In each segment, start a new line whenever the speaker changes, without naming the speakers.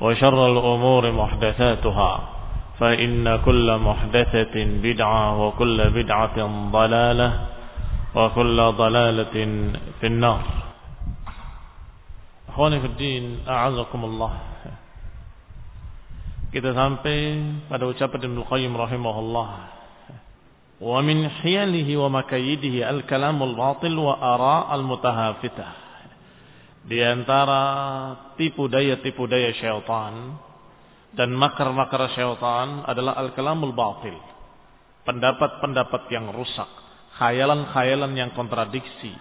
وشر الأمور محدثاتها فإن كل محدثة بدعة وكل بدعة ضلالة وكل ضلالة في النار أخواني في الدين أعزكم الله kita sampai pada ucapan Ibnu Qayyim rahimahullah wa min hiyalihi wa makayidihi al-kalamul batil wa ara al-mutahafitah di antara tipu daya-tipu daya syaitan dan makar-makar syaitan adalah al-kalamul batil. Pendapat-pendapat yang rusak, khayalan-khayalan yang kontradiksi,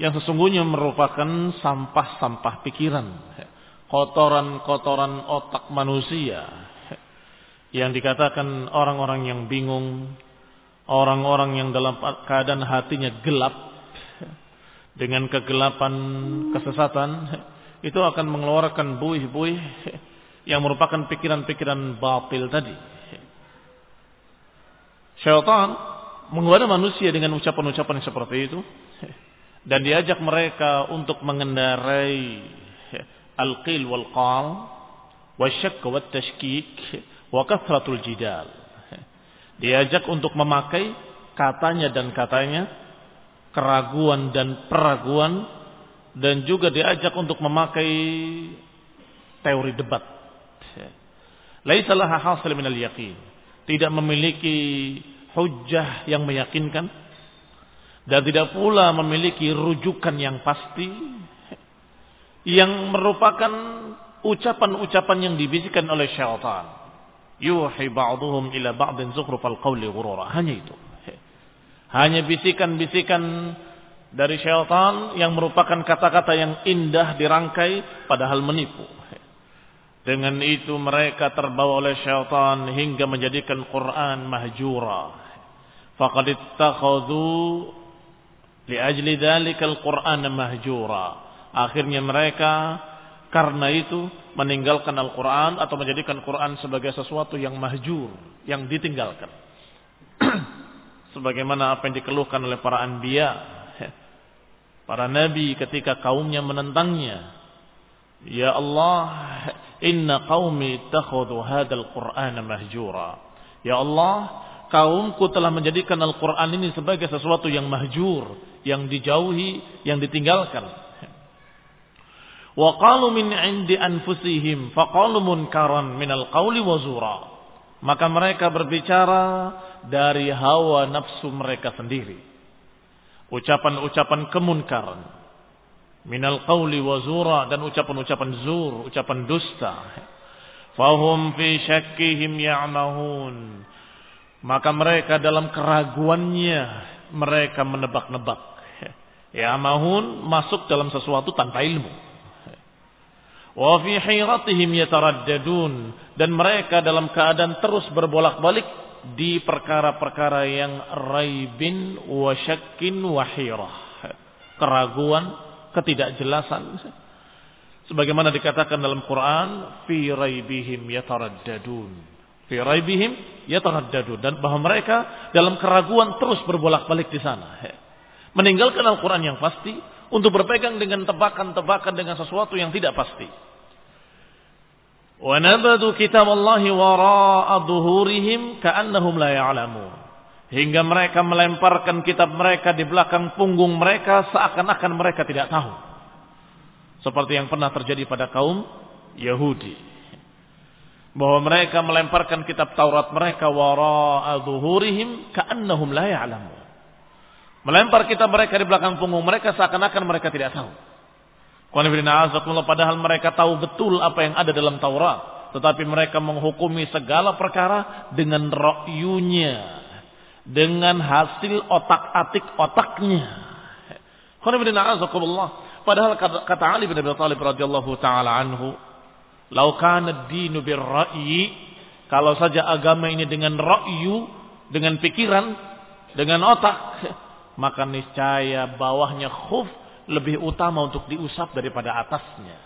yang sesungguhnya merupakan sampah-sampah pikiran, kotoran-kotoran otak manusia yang dikatakan orang-orang yang bingung, orang-orang yang dalam keadaan hatinya gelap dengan kegelapan kesesatan itu akan mengeluarkan buih-buih yang merupakan pikiran-pikiran batil tadi. Syaitan menggoda manusia dengan ucapan-ucapan seperti itu dan diajak mereka untuk mengendarai al-qil wal qal wa syak wa tashkik wa kathratul jidal. Diajak untuk memakai katanya dan katanya keraguan dan peraguan dan juga diajak untuk memakai teori debat. Laisalah hasil minal yakin. Tidak memiliki hujah yang meyakinkan dan tidak pula memiliki rujukan yang pasti yang merupakan ucapan-ucapan yang dibisikkan oleh syaitan. Yuhi ba'duhum ila ba'din zukhrufal qawli ghurura. Hanya itu. Hanya bisikan-bisikan dari syaitan yang merupakan kata-kata yang indah dirangkai padahal menipu. Dengan itu mereka terbawa oleh syaitan hingga menjadikan Quran mahjura. Faqad ittakhadhu li ajli dzalikal Quran mahjura. Akhirnya mereka karena itu meninggalkan Al-Quran atau menjadikan Quran sebagai sesuatu yang mahjur, yang ditinggalkan sebagaimana apa yang dikeluhkan oleh para anbiya para nabi ketika kaumnya menentangnya. Ya Allah inna qaumi takhudhu hadzal qur'ana mahjura. Ya Allah kaumku telah menjadikan Al-Qur'an ini sebagai sesuatu yang mahjur yang dijauhi yang ditinggalkan. Wa qalu min 'indi anfusihim faqalu munkaran minal qawli wa zura maka mereka berbicara dari hawa nafsu mereka sendiri. Ucapan-ucapan kemunkaran. Minal qawli wa zura dan ucapan-ucapan zur, ucapan dusta. Fahum fi syakkihim ya'mahun. Maka mereka dalam keraguannya mereka menebak-nebak. Ya mahun masuk dalam sesuatu tanpa ilmu. Wa fi yataraddadun dan mereka dalam keadaan terus berbolak-balik di perkara-perkara yang raibin wa syakkin wa hirah. Keraguan, ketidakjelasan. Sebagaimana dikatakan dalam Quran, fi raibihim yataraddadun fi raibihim yataraddadu dan bahwa mereka dalam keraguan terus berbolak-balik di sana. Meninggalkan Al-Qur'an yang pasti untuk berpegang dengan tebakan-tebakan dengan sesuatu yang tidak pasti. Wa nabadu kitab Allah wara'a dhuhurihim ka'annahum la ya'lamun. Hingga mereka melemparkan kitab mereka di belakang punggung mereka seakan-akan mereka tidak tahu. Seperti yang pernah terjadi pada kaum Yahudi bahwa mereka melemparkan kitab Taurat mereka wara'a dhuhurihim ka'annahum la ya'lamun. Melempar kitab mereka di belakang punggung mereka seakan-akan mereka tidak tahu. Padahal mereka tahu betul apa yang ada dalam Taurat. Tetapi mereka menghukumi segala perkara dengan ra'yunya. Dengan hasil otak-atik otaknya. Padahal kata Ali bin Abi Thalib radhiyallahu taala anhu, Laukana dinu birra'yi. Kalau saja agama ini dengan ra'yu, dengan pikiran, dengan otak, maka niscaya bawahnya khuf lebih utama untuk diusap daripada atasnya.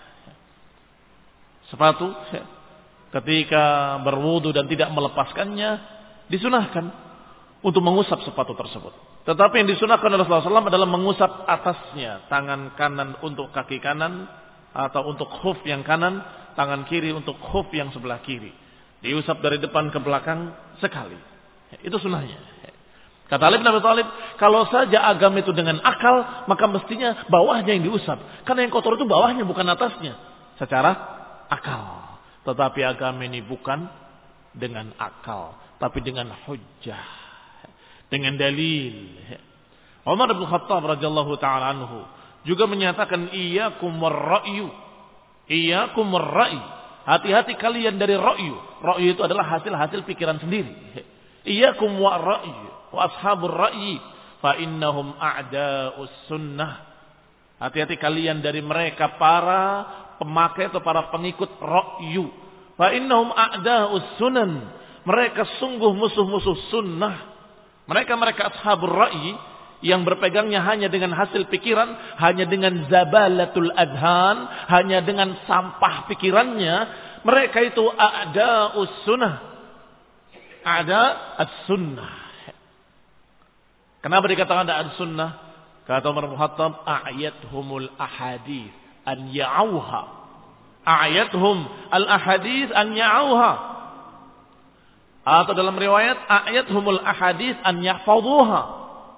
Sepatu ketika berwudu dan tidak melepaskannya disunahkan untuk mengusap sepatu tersebut. Tetapi yang disunahkan oleh Rasulullah SAW adalah mengusap atasnya, tangan kanan untuk kaki kanan atau untuk khuf yang kanan tangan kiri untuk khuf yang sebelah kiri. Diusap dari depan ke belakang sekali. Itu sunnahnya. Kata Ali bin Abi Thalib, kalau saja agama itu dengan akal, maka mestinya bawahnya yang diusap. Karena yang kotor itu bawahnya bukan atasnya. Secara akal. Tetapi agama ini bukan dengan akal, tapi dengan hujjah. Dengan dalil. Umar bin Khattab radhiyallahu taala anhu juga menyatakan iyyakum warra'yu Iyakum ra'i. Hati-hati kalian dari ra'yu. Ra'yu itu adalah hasil-hasil pikiran sendiri. Iyakum wa ra'i. Wa ashabur ra'i. Fa innahum a'da'us sunnah. Hati-hati kalian dari mereka para pemakai atau para pengikut ra'yu. Fa innahum a'da'us sunan. Mereka sungguh musuh-musuh sunnah. Mereka-mereka ashabur ra'i yang berpegangnya hanya dengan hasil pikiran, hanya dengan zabalatul adhan, hanya dengan sampah pikirannya, mereka itu ada sunnah. Ada as-sunnah. Kenapa dikatakan ada as-sunnah? Kata Umar Muhattab, ayathumul ahadith an ya'auha. Ayathum al-ahadith an ya'auha. Atau dalam riwayat, ayathumul ahadith an yahfaduha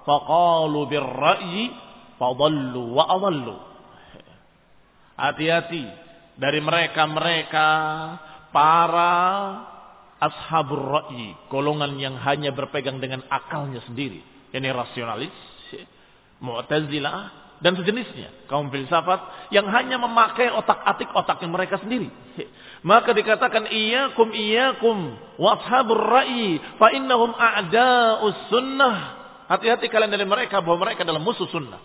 faqalu birra'yi fadallu wa adallu. Hati-hati dari mereka-mereka para ashabur ra'yi, golongan yang hanya berpegang dengan akalnya sendiri, ini rasionalis, mu'tazilah dan sejenisnya, kaum filsafat yang hanya memakai otak-atik otaknya mereka sendiri. Maka dikatakan iyyakum iyyakum wa ashabur ra'yi fa innahum a'da'us sunnah Hati-hati kalian dari mereka bahwa mereka adalah musuh sunnah.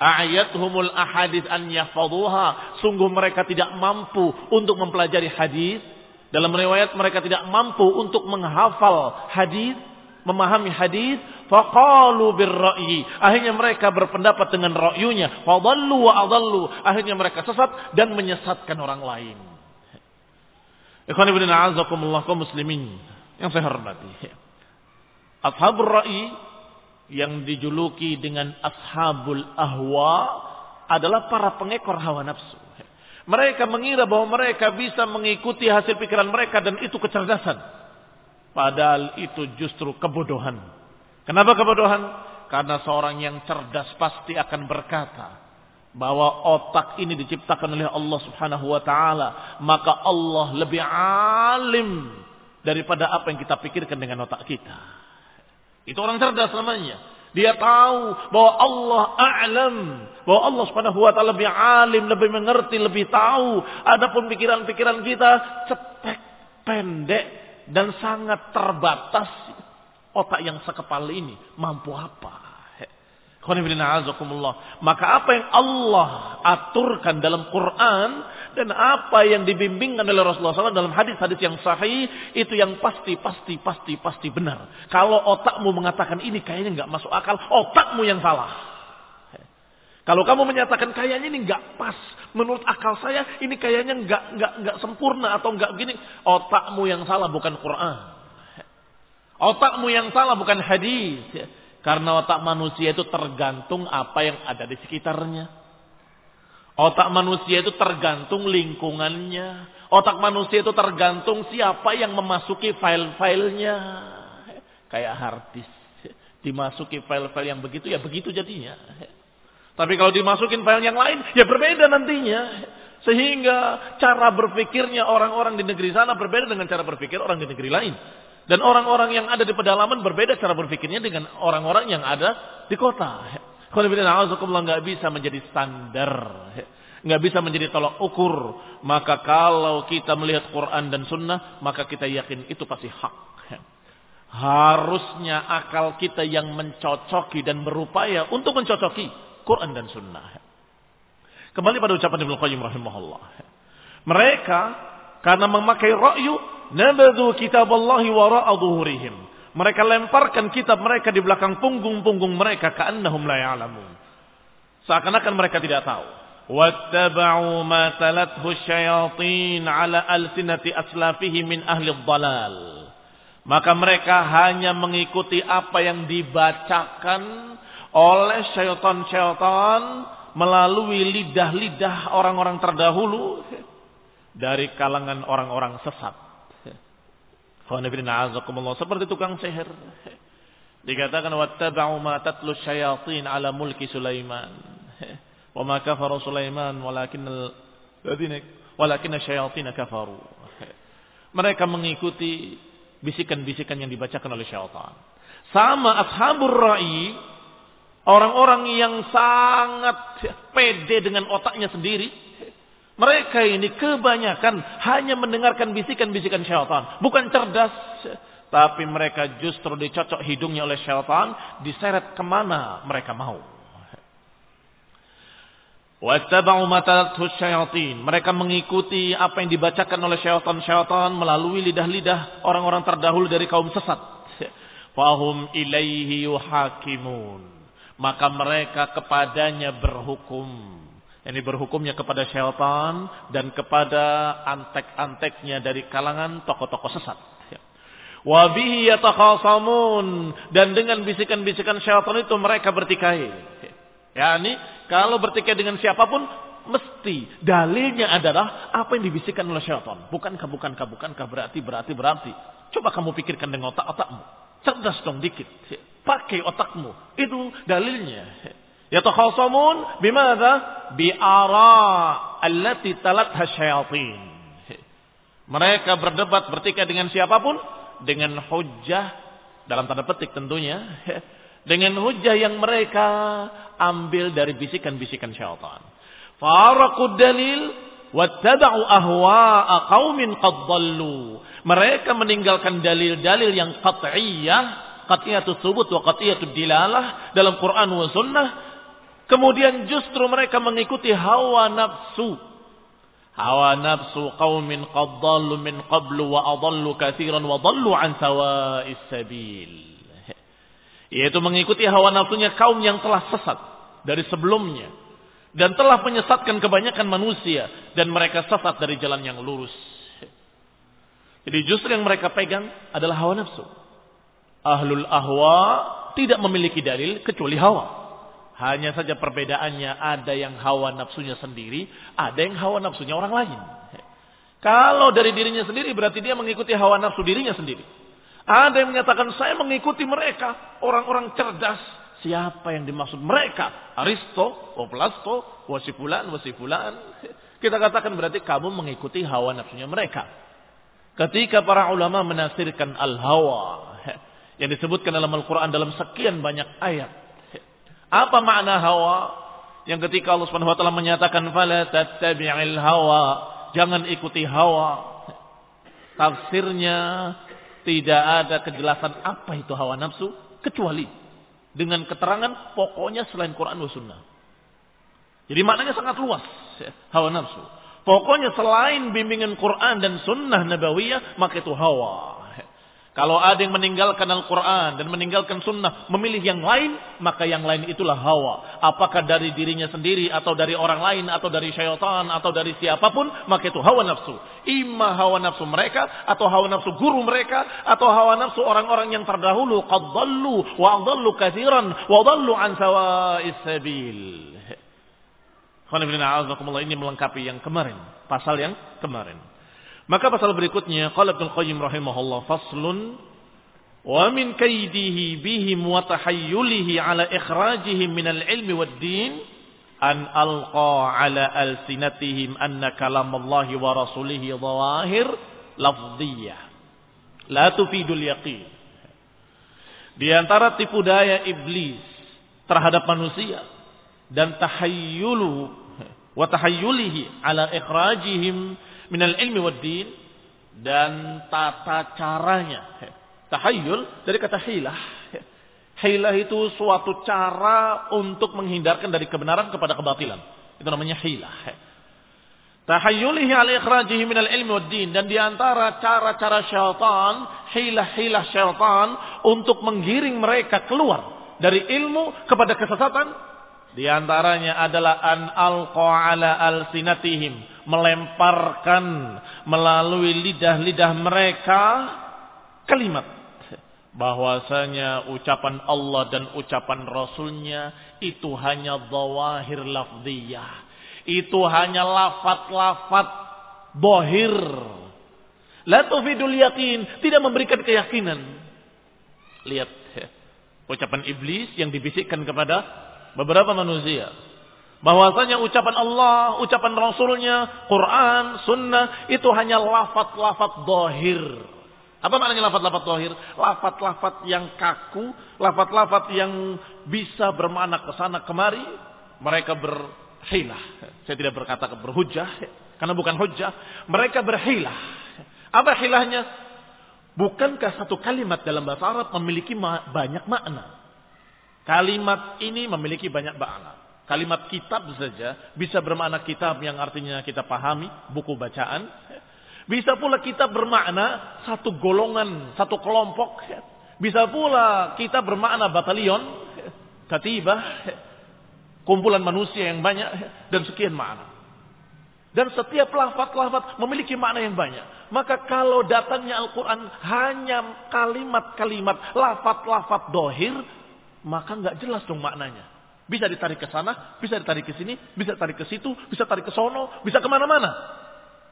Ayathumul ahadith an yahfaduha. Sungguh mereka tidak mampu untuk mempelajari hadis. Dalam riwayat mereka tidak mampu untuk menghafal hadis, memahami hadis. Faqalu birra'yi. Akhirnya mereka berpendapat dengan ra'yunya. Fadallu wa adallu. Akhirnya mereka sesat dan menyesatkan orang lain. Ikhwan ibn a'azakumullah kaum muslimin yang saya hormati. Ashabur ra'i yang dijuluki dengan ashabul ahwa adalah para pengekor hawa nafsu. Mereka mengira bahwa mereka bisa mengikuti hasil pikiran mereka dan itu kecerdasan. Padahal itu justru kebodohan. Kenapa kebodohan? Karena seorang yang cerdas pasti akan berkata bahwa otak ini diciptakan oleh Allah Subhanahu wa taala, maka Allah lebih alim daripada apa yang kita pikirkan dengan otak kita. Itu orang cerdas namanya. Dia tahu bahwa Allah a'lam, bahwa Allah Subhanahu wa taala lebih alim, lebih mengerti, lebih tahu. Adapun pikiran-pikiran kita cetek, pendek dan sangat terbatas. Otak yang sekepal ini mampu apa? Maka apa yang Allah aturkan dalam Quran dan apa yang dibimbingkan oleh Rasulullah SAW dalam hadis-hadis yang sahih itu yang pasti, pasti, pasti, pasti benar. Kalau otakmu mengatakan ini kayaknya nggak masuk akal, otakmu yang salah. Kalau kamu menyatakan kayaknya ini nggak pas, menurut akal saya ini kayaknya nggak nggak nggak sempurna atau nggak begini, otakmu yang salah bukan Quran. Otakmu yang salah bukan hadis. Karena otak manusia itu tergantung apa yang ada di sekitarnya. Otak manusia itu tergantung lingkungannya. Otak manusia itu tergantung siapa yang memasuki file-filenya. Kayak harddisk. Dimasuki file-file yang begitu, ya begitu jadinya. Tapi kalau dimasukin file yang lain, ya berbeda nantinya. Sehingga cara berpikirnya orang-orang di negeri sana berbeda dengan cara berpikir orang di negeri lain. Dan orang-orang yang ada di pedalaman berbeda cara berpikirnya dengan orang-orang yang ada di kota. Kalau nggak bisa menjadi standar, nggak bisa menjadi tolak ukur. Maka kalau kita melihat Quran dan Sunnah, maka kita yakin itu pasti hak. Harusnya akal kita yang mencocoki dan berupaya untuk mencocoki Quran dan Sunnah. Kembali pada ucapan Ibnu Qayyim rahimahullah. Mereka karena memakai ra'yu Nabadu kitab Allah wara'a zuhurihim. Mereka lemparkan kitab mereka di belakang punggung-punggung mereka ka'annahum la ya'lamun. Seakan-akan mereka tidak tahu. Wattaba'u ma talathu syayatin ala alsinati aslafihi min ahli dhalal. Maka mereka hanya mengikuti apa yang dibacakan oleh syaitan-syaitan melalui lidah-lidah orang-orang terdahulu dari kalangan orang-orang sesat. Seperti tukang sihir. Dikatakan wattaba'u ma tatlu syayatin ala mulki Sulaiman. Wa ma kafara Sulaiman walakin alladziina walakin syayatin kafaru. Mereka mengikuti bisikan-bisikan yang dibacakan oleh syaitan. Sama ashabur ra'i orang-orang yang sangat pede dengan otaknya sendiri mereka ini kebanyakan hanya mendengarkan bisikan-bisikan syaitan. Bukan cerdas. Tapi mereka justru dicocok hidungnya oleh syaitan. Diseret ke mana mereka mau. Mereka mengikuti apa yang dibacakan oleh syaitan-syaitan melalui lidah-lidah orang-orang terdahulu dari kaum sesat. Fahum ilaihi yuhakimun. Maka mereka kepadanya berhukum. Ini berhukumnya kepada syaitan dan kepada antek-anteknya dari kalangan tokoh-tokoh sesat. Wabihi yatakhasamun dan dengan bisikan-bisikan syaitan itu mereka bertikai. Ya, ini kalau bertikai dengan siapa pun mesti dalilnya adalah apa yang dibisikkan oleh syaitan. Bukankah bukankah bukankah berarti berarti berarti. Coba kamu pikirkan dengan otak-otakmu. Cerdas dong dikit. Pakai otakmu. Itu dalilnya. Yatakhasamun bimadha? Bi'ara allati talatha syayatin. Mereka berdebat bertikai dengan siapa pun dengan hujah dalam tanda petik tentunya dengan hujah yang mereka ambil dari bisikan-bisikan syaitan. Faraqud dalil wattaba'u ahwa'a qaumin qad dhallu. Mereka meninggalkan dalil-dalil yang qat'iyah, qat'iyatus subut wa qat'iyatud dilalah dalam Quran wa sunnah Kemudian justru mereka mengikuti hawa nafsu. Hawa nafsu qaumin qad min qablu wa adallu katsiran wa dallu an sawa'is sabil. Yaitu mengikuti hawa nafsunya kaum yang telah sesat dari sebelumnya dan telah menyesatkan kebanyakan manusia dan mereka sesat dari jalan yang lurus. Jadi justru yang mereka pegang adalah hawa nafsu. Ahlul ahwa tidak memiliki dalil kecuali hawa. Hanya saja perbedaannya ada yang hawa nafsunya sendiri, ada yang hawa nafsunya orang lain. Kalau dari dirinya sendiri berarti dia mengikuti hawa nafsu dirinya sendiri. Ada yang menyatakan saya mengikuti mereka, orang-orang cerdas. Siapa yang dimaksud mereka? Aristo, Oplasto, Wasifulan, Wasifulan. Kita katakan berarti kamu mengikuti hawa nafsunya mereka. Ketika para ulama menafsirkan al-hawa yang disebutkan dalam Al-Quran dalam sekian banyak ayat apa makna hawa? Yang ketika Allah Subhanahu wa taala menyatakan fala tattabi'il hawa, jangan ikuti hawa. Tafsirnya tidak ada kejelasan apa itu hawa nafsu kecuali dengan keterangan pokoknya selain Quran dan Sunnah. Jadi maknanya sangat luas hawa nafsu. Pokoknya selain bimbingan Quran dan Sunnah Nabawiyah maka itu hawa. Kalau ada yang meninggalkan Al-Quran dan meninggalkan sunnah, memilih yang lain, maka yang lain itulah hawa. Apakah dari dirinya sendiri, atau dari orang lain, atau dari syaitan, atau dari siapa pun, maka itu hawa nafsu. Ima hawa nafsu mereka, atau hawa nafsu guru mereka, atau hawa nafsu orang-orang yang terdahulu. Qad dallu, wa dallu kathiran, wa dallu an sawa'is sabil. Ini melengkapi yang kemarin. Pasal yang kemarin. Maka pasal berikutnya qala Ibnu Qayyim rahimahullah faslun wa min kaidihi bihim wa tahayyulihi ala ikhrajihim min al-ilmi wad-din an alqa ala alsinatihim anna kalam Allah wa rasulihi dhawahir lafdhiyah la tufidul yaqin di antara tipu daya iblis terhadap manusia dan tahayyulu wa tahayyulihi ala ikhrajihim minal ilmi wad din dan tata caranya. Tahayyul dari kata hilah. Hilah itu suatu cara untuk menghindarkan dari kebenaran kepada kebatilan. Itu namanya hilah. Tahayyulihi al ikhrajihi minal ilmi wad din dan di antara cara-cara syaitan, hilah-hilah syaitan untuk menggiring mereka keluar dari ilmu kepada kesesatan di antaranya adalah an alqa ala alsinatihim, melemparkan melalui lidah-lidah mereka kalimat bahwasanya ucapan Allah dan ucapan Rasulnya itu hanya zawahir lafziyah. Itu hanya lafat-lafat bohir. La tufidul yakin, tidak memberikan keyakinan. Lihat ucapan iblis yang dibisikkan kepada beberapa manusia bahwasanya ucapan Allah, ucapan Rasulnya, Quran, Sunnah itu hanya lafat-lafat dohir. Apa maknanya lafat-lafat dohir? Lafat-lafat yang kaku, lafat-lafat yang bisa bermakna ke sana kemari. Mereka berhilah. Saya tidak berkata berhujah, karena bukan hujah. Mereka berhilah. Apa hilahnya? Bukankah satu kalimat dalam bahasa Arab memiliki banyak makna? Kalimat ini memiliki banyak makna. Kalimat kitab saja bisa bermakna kitab yang artinya kita pahami, buku bacaan. Bisa pula kita bermakna satu golongan, satu kelompok. Bisa pula kita bermakna batalion, katibah, kumpulan manusia yang banyak, dan sekian makna. Dan setiap lafat-lafat memiliki makna yang banyak. Maka kalau datangnya Al-Quran hanya kalimat-kalimat, lafat-lafat dohir, maka nggak jelas dong maknanya. Bisa ditarik ke sana, bisa ditarik ke sini, bisa tarik ke situ, bisa tarik ke sono, bisa ke mana-mana.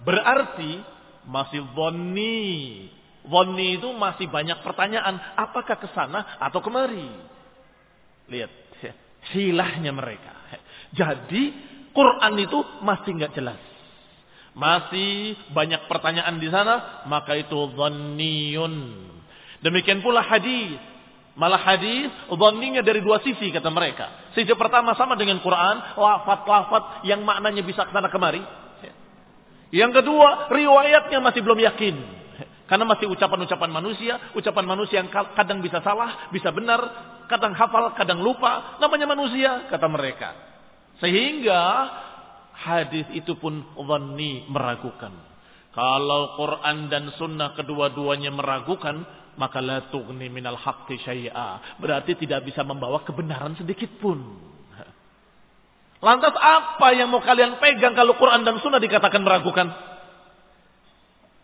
Berarti masih zonni. Zonni itu masih banyak pertanyaan. Apakah ke sana atau kemari? Lihat. Hilahnya mereka. Jadi Quran itu masih nggak jelas. Masih banyak pertanyaan di sana. Maka itu zonniyun. Demikian pula hadis Malah hadis dhanninya dari dua sisi kata mereka. Sisi pertama sama dengan Quran, lafat-lafat yang maknanya bisa ke sana kemari. Yang kedua, riwayatnya masih belum yakin. Karena masih ucapan-ucapan manusia, ucapan manusia yang kadang bisa salah, bisa benar, kadang hafal, kadang lupa. Namanya manusia, kata mereka. Sehingga hadis itu pun dhanni meragukan. Kalau Quran dan sunnah kedua-duanya meragukan, maka la tughni minal haqqi syai'a. Berarti tidak bisa membawa kebenaran sedikit pun. Lantas apa yang mau kalian pegang kalau Quran dan Sunnah dikatakan meragukan?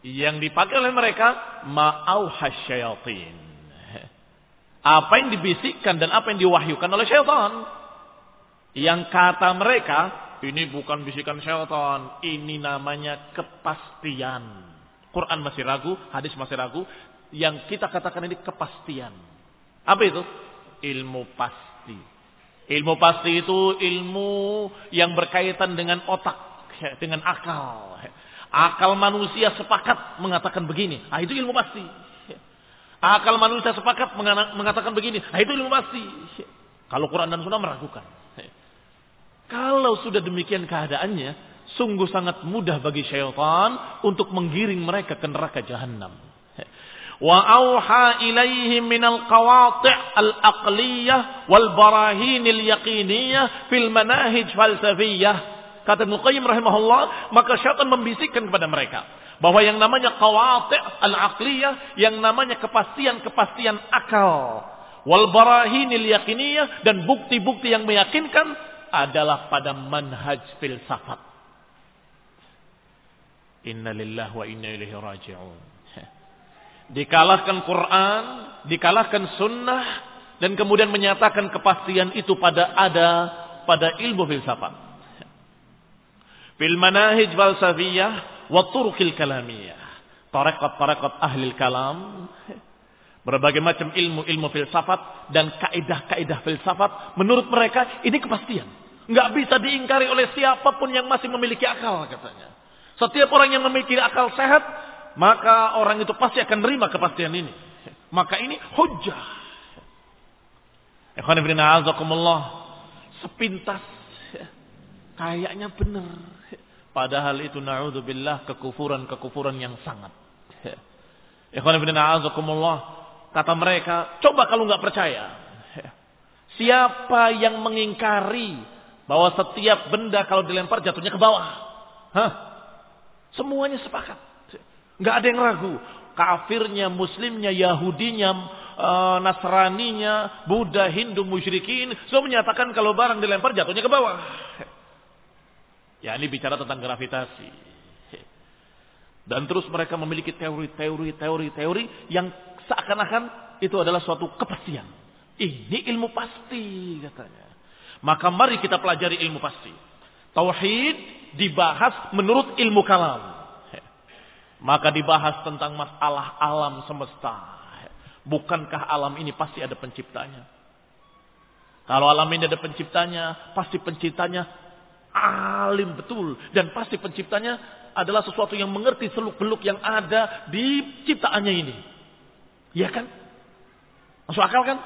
Yang dipakai oleh mereka ma'au hasyayatin. Apa yang dibisikkan dan apa yang diwahyukan oleh syaitan. Yang kata mereka, ini bukan bisikan syaitan, ini namanya kepastian. Quran masih ragu, hadis masih ragu, yang kita katakan ini kepastian. Apa itu? Ilmu pasti. Ilmu pasti itu ilmu yang berkaitan dengan otak, dengan akal. Akal manusia sepakat mengatakan begini. Ah itu ilmu pasti. Akal manusia sepakat mengatakan begini. Ah itu ilmu pasti. Kalau Quran dan Sunnah meragukan. Kalau sudah demikian keadaannya, sungguh sangat mudah bagi syaitan untuk menggiring mereka ke neraka jahanam wa auha ilaihim minal qawati' al-aqliyah wal barahinil yaqiniyah fil manahij falsafiyah. Kata Nukaim Qayyim rahimahullah maka syaitan membisikkan kepada mereka bahwa yang namanya qawati' al-aqliyah yang namanya kepastian-kepastian akal wal barahinil yaqiniyah dan bukti-bukti yang meyakinkan adalah pada manhaj filsafat. Inna lillahi wa inna ilaihi raji'un. Dikalahkan Quran, dikalahkan sunnah, dan kemudian menyatakan kepastian itu pada ada pada ilmu filsafat. Fil manahij falsafiyah wa turqil kalamiyah. Tarekat-tarekat ahli kalam Berbagai macam ilmu-ilmu filsafat dan kaidah-kaidah filsafat menurut mereka ini kepastian. Nggak bisa diingkari oleh siapa pun yang masih memiliki akal katanya. Setiap orang yang memiliki akal sehat, maka orang itu pasti akan menerima kepastian ini. Maka ini hujah. Ikhwan ibn sepintas kayaknya benar. Padahal itu na'udzubillah kekufuran-kekufuran yang sangat. Ikhwan ibn Kata mereka, coba kalau nggak percaya. Siapa yang mengingkari bahwa setiap benda kalau dilempar jatuhnya ke bawah? Hah? Semuanya sepakat. Nggak ada yang ragu. Kafirnya, muslimnya, Yahudinya, eh, Nasraninya, Buddha, Hindu, musyrikin. Semua menyatakan kalau barang dilempar jatuhnya ke bawah. Ya ini bicara tentang gravitasi. Dan terus mereka memiliki teori-teori, teori-teori yang Seakan-akan itu adalah suatu kepastian. Ini ilmu pasti katanya. Maka mari kita pelajari ilmu pasti. Tauhid dibahas menurut ilmu kalam. Maka dibahas tentang masalah alam semesta. Bukankah alam ini pasti ada penciptanya? Kalau alam ini ada penciptanya, pasti penciptanya alim betul. Dan pasti penciptanya adalah sesuatu yang mengerti seluk-beluk yang ada di ciptaannya ini. Iya kan? Masuk akal kan?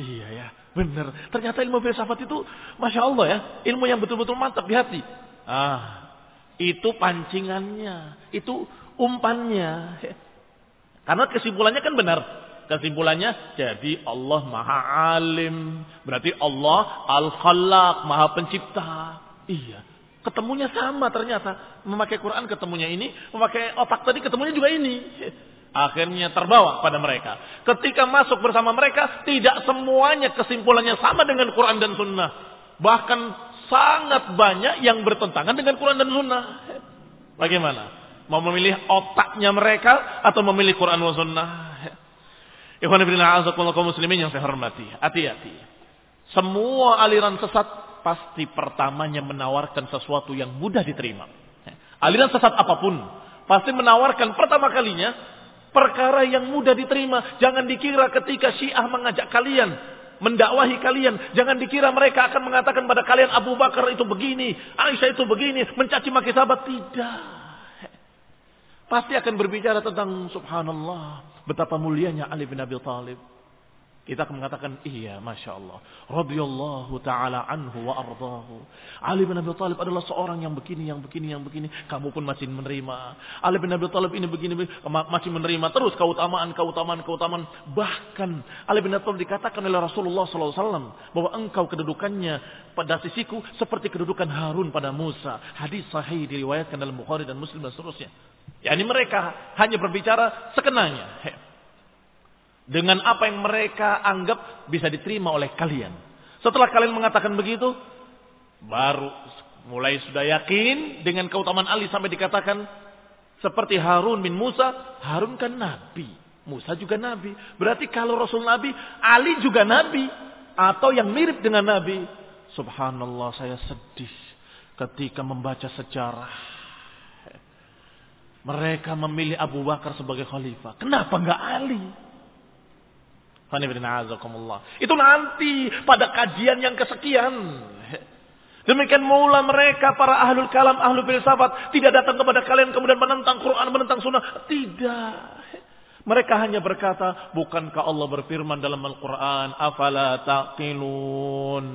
Iya ya, benar. Ternyata ilmu filsafat itu, masya Allah ya, ilmu yang betul-betul mantap di hati. Ah, itu pancingannya, itu umpannya. Karena kesimpulannya kan benar. Kesimpulannya, jadi Allah maha alim. Berarti Allah al-khalaq, maha pencipta. Iya. Ketemunya sama ternyata. Memakai Quran ketemunya ini. Memakai otak tadi ketemunya juga ini. Akhirnya terbawa pada mereka. Ketika masuk bersama mereka, tidak semuanya kesimpulannya sama dengan Quran dan Sunnah. Bahkan sangat banyak yang bertentangan dengan Quran dan Sunnah. Bagaimana? Mau memilih otaknya mereka atau memilih Quran dan Sunnah? Ikhwan ibn muslimin yang saya hormati. Hati-hati. Semua aliran sesat pasti pertamanya menawarkan sesuatu yang mudah diterima. Aliran sesat apa pun pasti menawarkan pertama kalinya Perkara yang mudah diterima. Jangan dikira ketika Syiah mengajak kalian mendakwahi kalian. Jangan dikira mereka akan mengatakan pada kalian Abu Bakar itu begini, Aisyah itu begini, mencaci maki sahabat. Tidak. Pasti akan berbicara tentang subhanallah. Betapa mulianya Ali bin Abi Thalib. Kita akan mengatakan iya Masya Allah. Radiyallahu ta'ala anhu wa ardahu. Ali bin Abi Thalib adalah seorang yang begini, yang begini, yang begini. Kamu pun masih menerima. Ali bin Abi Thalib ini begini, masih menerima. Terus keutamaan, keutamaan, keutamaan. Bahkan Ali bin Abi Thalib dikatakan oleh Rasulullah SAW. Bahwa engkau kedudukannya pada sisiku seperti kedudukan Harun pada Musa. Hadis sahih diriwayatkan dalam Bukhari dan Muslim dan seterusnya. Ya ini mereka hanya berbicara sekenanya dengan apa yang mereka anggap bisa diterima oleh kalian. Setelah kalian mengatakan begitu, baru mulai sudah yakin dengan keutamaan Ali sampai dikatakan seperti Harun bin Musa, Harun kan nabi, Musa juga nabi. Berarti kalau Rasul nabi, Ali juga nabi atau yang mirip dengan nabi. Subhanallah saya sedih ketika membaca sejarah. Mereka memilih Abu Bakar sebagai khalifah. Kenapa enggak Ali? Itu nanti pada kajian yang kesekian. Demikian mula mereka para ahlul kalam, ahlul filsafat tidak datang kepada kalian kemudian menentang Quran, menentang sunnah. Tidak. Mereka hanya berkata, bukankah Allah berfirman dalam Al-Quran, afala taqilun.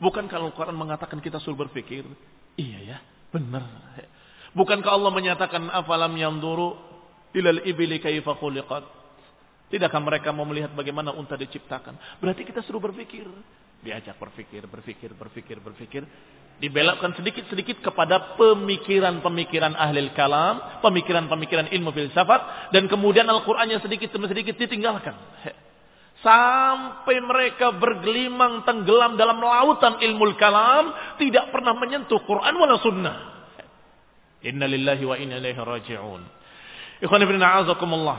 Bukankah Al-Quran mengatakan kita suruh berpikir? Iya ya, benar. Bukankah Allah menyatakan, afalam yanduru ilal ibili kaifa khuliqat. Tidakkah mereka mau melihat bagaimana unta diciptakan? Berarti kita suruh berpikir. Diajak berpikir, berpikir, berpikir, berpikir. Dibelokkan sedikit-sedikit kepada pemikiran-pemikiran ahli kalam, pemikiran-pemikiran ilmu filsafat, dan kemudian Al-Qur'annya sedikit demi sedikit ditinggalkan. Sampai mereka bergelimang tenggelam dalam lautan ilmu kalam, tidak pernah menyentuh Quran wala sunnah. Inna lillahi wa inna ilaihi raji'un. Ikhwan ibn a'azakumullah.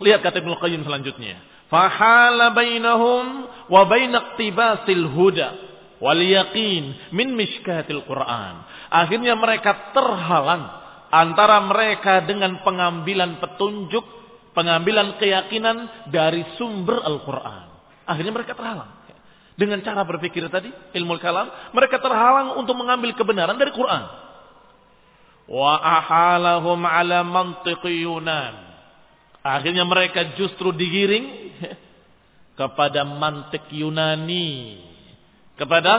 Lihat kata Ibnu Qayyim selanjutnya. Fahala bainahum wa bain huda wal yaqin min mishkatil Quran. Akhirnya mereka terhalang antara mereka dengan pengambilan petunjuk, pengambilan keyakinan dari sumber Al-Quran. Akhirnya mereka terhalang. Dengan cara berpikir tadi, ilmu kalam, mereka terhalang untuk mengambil kebenaran dari Quran. Wa ahalahum ala mantiqi Yunan Akhirnya mereka justru digiring kepada mantik Yunani. Kepada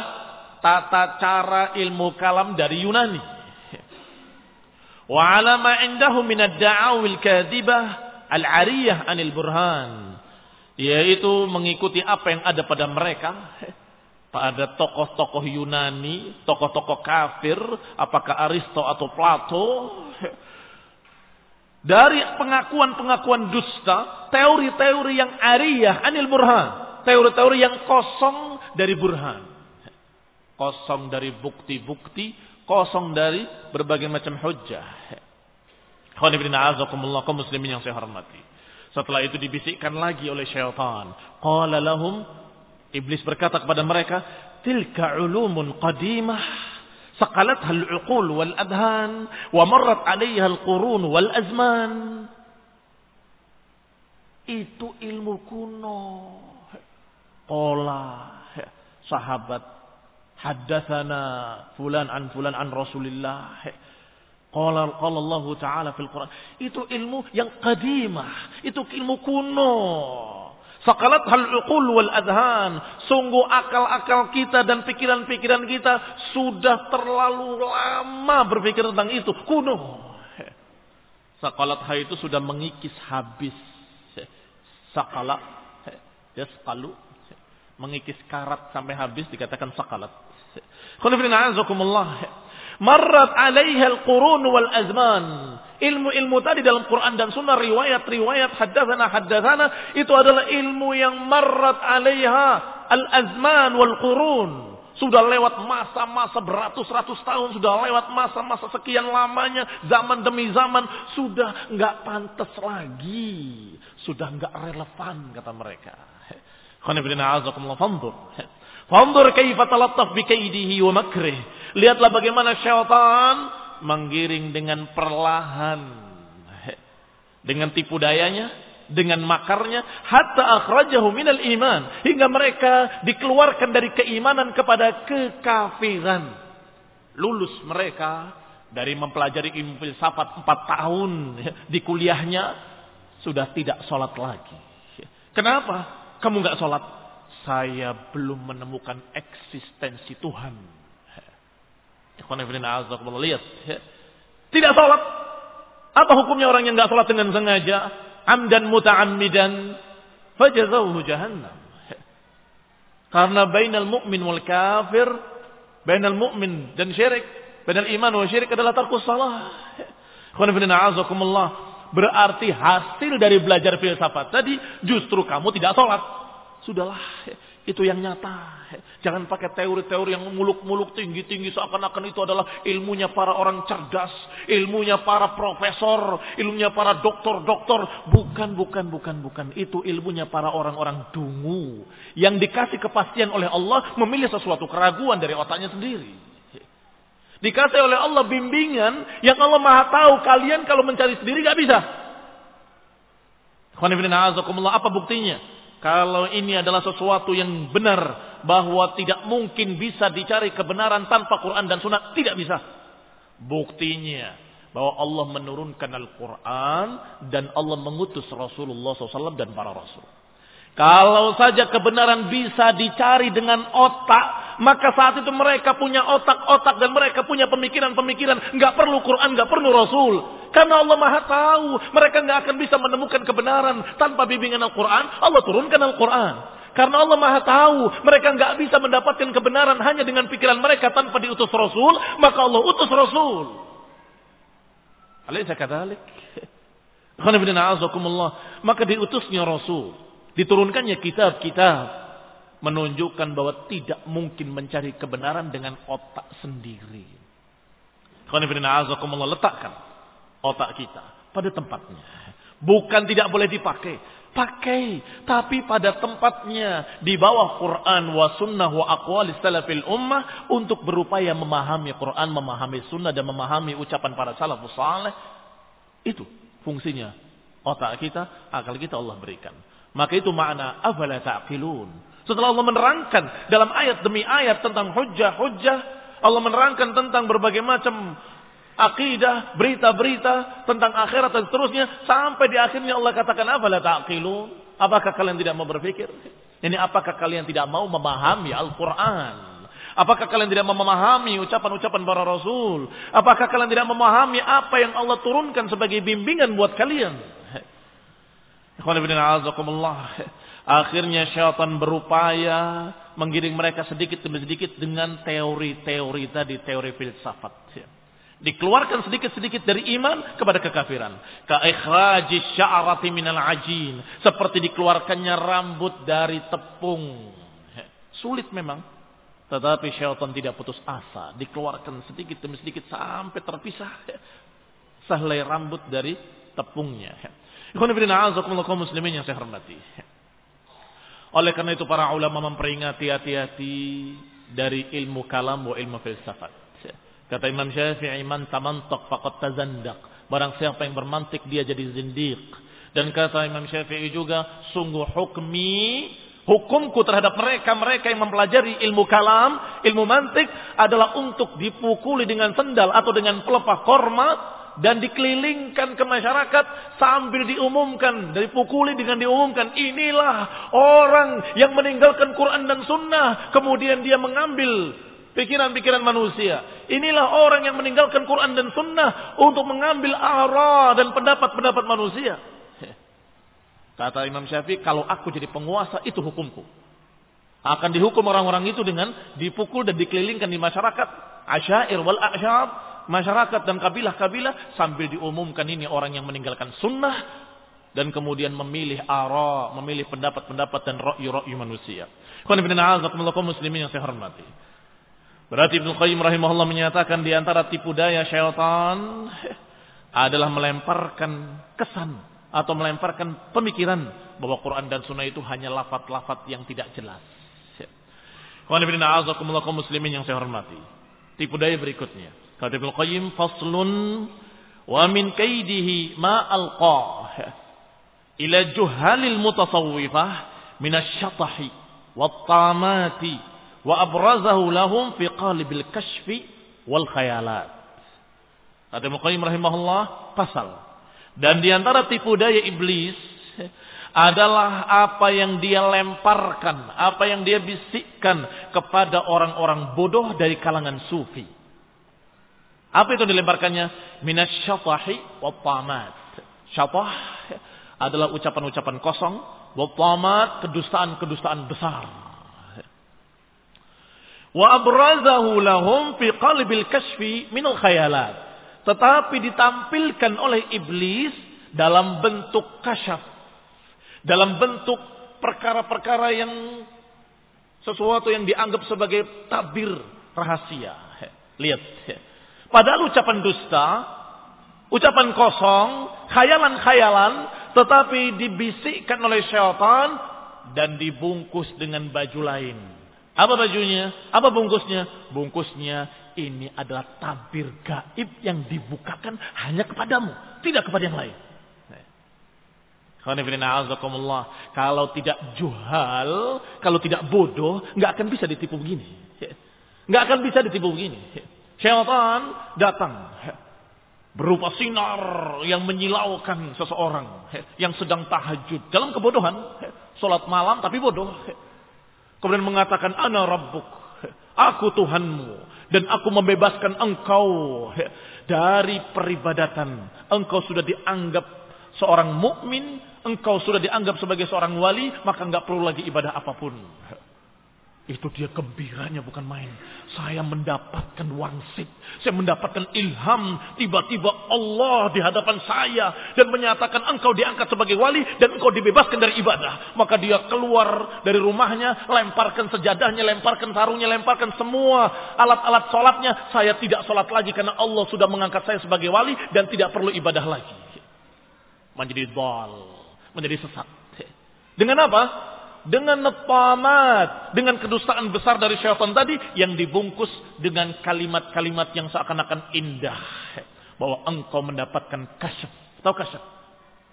tata cara ilmu kalam dari Yunani. Wa ala ma indahu min ad-da'awil kadhibah al-ariyah anil burhan. Yaitu mengikuti apa yang ada pada mereka. Pada tokoh-tokoh Yunani, tokoh-tokoh kafir, apakah Aristo atau Plato, dari pengakuan-pengakuan dusta, teori-teori yang ariyah anil burhan, teori-teori yang kosong dari burhan. Kosong dari bukti-bukti, kosong dari berbagai macam hujjah. kaum muslimin yang saya hormati. Setelah itu dibisikkan lagi oleh syaitan. Qala lahum, iblis berkata kepada mereka, tilka ulumun qadimah سقلتها العقول والأذهان ومرت عليها القرون والأزمان itu ilmu kuno Qala sahabat haddatsana fulan an fulan an Rasulillah Qala qala Allah taala fil Quran itu ilmu yang qadimah itu ilmu kuno Sakalat hal uqul wal adhan. Sungguh akal-akal kita dan pikiran-pikiran kita sudah terlalu lama berpikir tentang itu. Kuno. Sakalat hal itu sudah mengikis habis. Sakalat. Yaskalu. Mengikis karat sampai habis dikatakan sakalat. Khulifina azakumullah. Marrat alaiha al-qurun wal azman. Ilmu-ilmu tadi dalam Quran dan Sunnah, riwayat-riwayat, haddathana, haddathana, itu adalah ilmu yang marrat alaiha al-azman wal qurun. Sudah lewat masa-masa beratus-ratus tahun, sudah lewat masa-masa sekian lamanya, zaman demi zaman, sudah nggak pantas lagi, sudah nggak relevan kata mereka. Fandur. Fandur kaifa talattaf bi kaidihi wa makrih. Lihatlah bagaimana syaitan menggiring dengan perlahan dengan tipu dayanya dengan makarnya hatta akhrajahu minal iman hingga mereka dikeluarkan dari keimanan kepada kekafiran. Lulus mereka dari mempelajari ilmu filsafat empat tahun di kuliahnya sudah tidak sholat lagi. Kenapa? Kamu nggak sholat? Saya belum menemukan eksistensi Tuhan Lihat. Tidak sholat. Apa hukumnya orang yang nggak sholat dengan sengaja? Amdan muta'ammidan. Fajazawhu jahannam. Karena bainal mu'min wal kafir. Bainal mu'min dan syirik. Bainal iman wal syirik adalah tarkus salah. Berarti hasil dari belajar filsafat tadi justru kamu tidak sholat. Sudahlah. Itu yang nyata. Jangan pakai teori-teori yang muluk-muluk tinggi-tinggi seakan-akan itu adalah ilmunya para orang cerdas, ilmunya para profesor, ilmunya para doktor-doktor. Bukan, bukan, bukan, bukan. Itu ilmunya para orang-orang dungu yang dikasih kepastian oleh Allah memilih sesuatu keraguan dari otaknya sendiri. Dikasih oleh Allah bimbingan yang Allah Maha tahu kalian kalau mencari sendiri gak bisa. Apa buktinya? Kalau ini adalah sesuatu yang benar bahwa tidak mungkin bisa dicari kebenaran tanpa Quran dan Sunnah, tidak bisa. Buktinya bahwa Allah menurunkan Al-Quran dan Allah mengutus Rasulullah SAW dan para Rasul. Kalau saja kebenaran bisa dicari dengan otak, maka saat itu mereka punya otak-otak dan mereka punya pemikiran-pemikiran. Nggak perlu Quran, nggak perlu Rasul. Karena Allah Maha tahu mereka nggak akan bisa menemukan kebenaran tanpa bimbingan Al-Quran. Allah turunkan Al-Quran. Karena Allah Maha tahu mereka nggak bisa mendapatkan kebenaran hanya dengan pikiran mereka tanpa diutus Rasul, maka Allah utus Rasul. Alaysa kadzalik? Maka diutusnya Rasul, diturunkannya kitab-kitab menunjukkan bahwa tidak mungkin mencari kebenaran dengan otak sendiri. letakkan otak kita pada tempatnya. Bukan tidak boleh dipakai, Pakai. Tapi pada tempatnya. Di bawah Quran wa sunnah wa aqwalis salafil ummah. Untuk berupaya memahami Quran, memahami sunnah dan memahami ucapan para salafus saleh. Itu fungsinya. Otak kita, akal kita Allah berikan. Maka itu makna afala ta'qilun. Setelah Allah menerangkan dalam ayat demi ayat tentang hujah-hujah. Allah menerangkan tentang berbagai macam akidah, berita-berita tentang akhirat dan seterusnya sampai di akhirnya Allah katakan apa la taqilun? Apakah kalian tidak mau berpikir? Ini apakah kalian tidak mau memahami Al-Qur'an? Apakah kalian tidak memahami ucapan-ucapan para rasul? Apakah kalian tidak memahami apa yang Allah turunkan sebagai bimbingan buat kalian? Akhirnya syaitan berupaya menggiring mereka sedikit demi sedikit dengan teori-teori tadi, teori filsafat dikeluarkan sedikit-sedikit dari iman kepada kekafiran. Ka ikhraji sya'rati minal ajin, seperti dikeluarkannya rambut dari tepung. Sulit memang, tetapi syaitan tidak putus asa, dikeluarkan sedikit demi sedikit sampai terpisah sehelai rambut dari tepungnya. Ikhwan muslimin yang saya hormati. Oleh karena itu para ulama memperingati hati-hati dari ilmu kalam wa ilmu filsafat. Kata Imam Syafi'i, man tamantak faqad tazandak. Barang siapa yang bermantik dia jadi zindiq. Dan kata Imam Syafi'i juga, sungguh hukmi, hukumku terhadap mereka-mereka yang mempelajari ilmu kalam, ilmu mantik adalah untuk dipukuli dengan sendal atau dengan pelepah korma dan dikelilingkan ke masyarakat sambil diumumkan, dipukuli dengan diumumkan, inilah orang yang meninggalkan Quran dan Sunnah, kemudian dia mengambil pikiran-pikiran manusia. Inilah orang yang meninggalkan Quran dan Sunnah untuk mengambil arah dan pendapat-pendapat manusia. Kata Imam Syafi'i, kalau aku jadi penguasa itu hukumku. Akan dihukum orang-orang itu dengan dipukul dan dikelilingkan di masyarakat. Asyair wal asyab. Masyarakat dan kabilah-kabilah sambil diumumkan ini orang yang meninggalkan sunnah. Dan kemudian memilih arah, memilih pendapat-pendapat dan ro'yu-ro'yu manusia. Kau muslimin yang saya hormati. Berarti Ibnu Qayyim rahimahullah menyatakan di antara tipu daya syaitan adalah melemparkan kesan atau melemparkan pemikiran bahwa Quran dan Sunnah itu hanya lafat-lafat yang tidak jelas. muslimin yang saya hormati. Tipu daya berikutnya. Kata Ibnu Qayyim faslun wa min kaidihi ma alqa ila juhalil mutasawwifah min asy-syatahi wat tamati wa abrazahu lahum fi qalibil kashfi wal khayalat. Kata Muqayyim rahimahullah pasal. Dan di antara tipu daya iblis adalah apa yang dia lemparkan, apa yang dia bisikkan kepada orang-orang bodoh dari kalangan sufi. Apa itu dilemparkannya? Minasyatahi wa tamat. Syatah adalah ucapan-ucapan kosong, wa tamat kedustaan-kedustaan besar. Wa abrazahu lahum fi qalbil kashfi. Tetapi ditampilkan oleh iblis dalam bentuk kasyaf. Dalam bentuk perkara-perkara yang sesuatu yang dianggap sebagai tabir rahasia. Lihat. Padahal ucapan dusta, ucapan kosong, khayalan-khayalan, tetapi dibisikkan oleh syaitan dan dibungkus dengan baju lain. Apa bajunya? Apa bungkusnya? Bungkusnya ini adalah tabir gaib yang dibukakan hanya kepadamu, tidak kepada yang lain. Kalau tidak juhal, kalau tidak bodoh, nggak akan bisa ditipu begini. Nggak akan bisa ditipu begini. Syaitan datang berupa sinar yang menyilaukan seseorang yang sedang tahajud dalam kebodohan, sholat malam tapi bodoh. Kemudian mengatakan ana rabbuk. Aku Tuhanmu dan aku membebaskan engkau dari peribadatan. Engkau sudah dianggap seorang mukmin, engkau sudah dianggap sebagai seorang wali, maka enggak perlu lagi ibadah apa pun. Itu dia gembiranya bukan main. Saya mendapatkan wangsit. Saya mendapatkan ilham. Tiba-tiba Allah di hadapan saya. Dan menyatakan engkau diangkat sebagai wali. Dan engkau dibebaskan dari ibadah. Maka dia keluar dari rumahnya. Lemparkan sejadahnya. Lemparkan sarungnya. Lemparkan semua alat-alat sholatnya. Saya tidak sholat lagi. Karena Allah sudah mengangkat saya sebagai wali. Dan tidak perlu ibadah lagi. Menjadi dal. Menjadi sesat. Dengan apa? Dengan netamat, dengan kedustaan besar dari syaitan tadi yang dibungkus dengan kalimat-kalimat yang seakan-akan indah. Bahwa engkau mendapatkan kasyaf. Tahu kasyaf?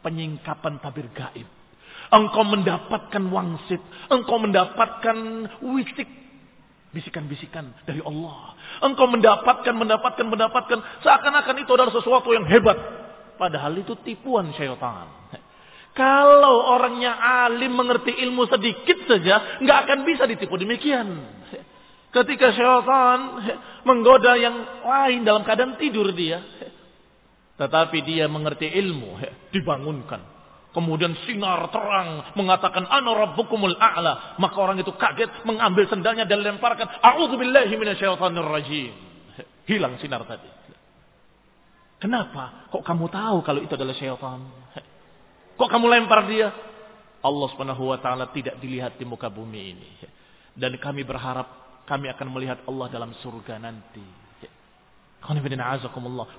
Penyingkapan tabir gaib. Engkau mendapatkan wangsit. Engkau mendapatkan wisik. Bisikan-bisikan dari Allah. Engkau mendapatkan, mendapatkan, mendapatkan. Seakan-akan itu adalah sesuatu yang hebat. Padahal itu tipuan syaitan. Kalau orangnya alim mengerti ilmu sedikit saja, nggak akan bisa ditipu demikian. Ketika syaitan menggoda yang lain dalam keadaan tidur dia. Tetapi dia mengerti ilmu, dibangunkan. Kemudian sinar terang mengatakan ana rabbukumul a'la. Maka orang itu kaget mengambil sendalnya dan lemparkan. A'udzubillahi minasyaitonir rajim. Hilang sinar tadi. Kenapa? Kok kamu tahu kalau itu adalah syaitan? Kok kamu lempar dia? Allah Subhanahu wa taala tidak dilihat di muka bumi ini. Dan kami berharap kami akan melihat Allah dalam surga nanti.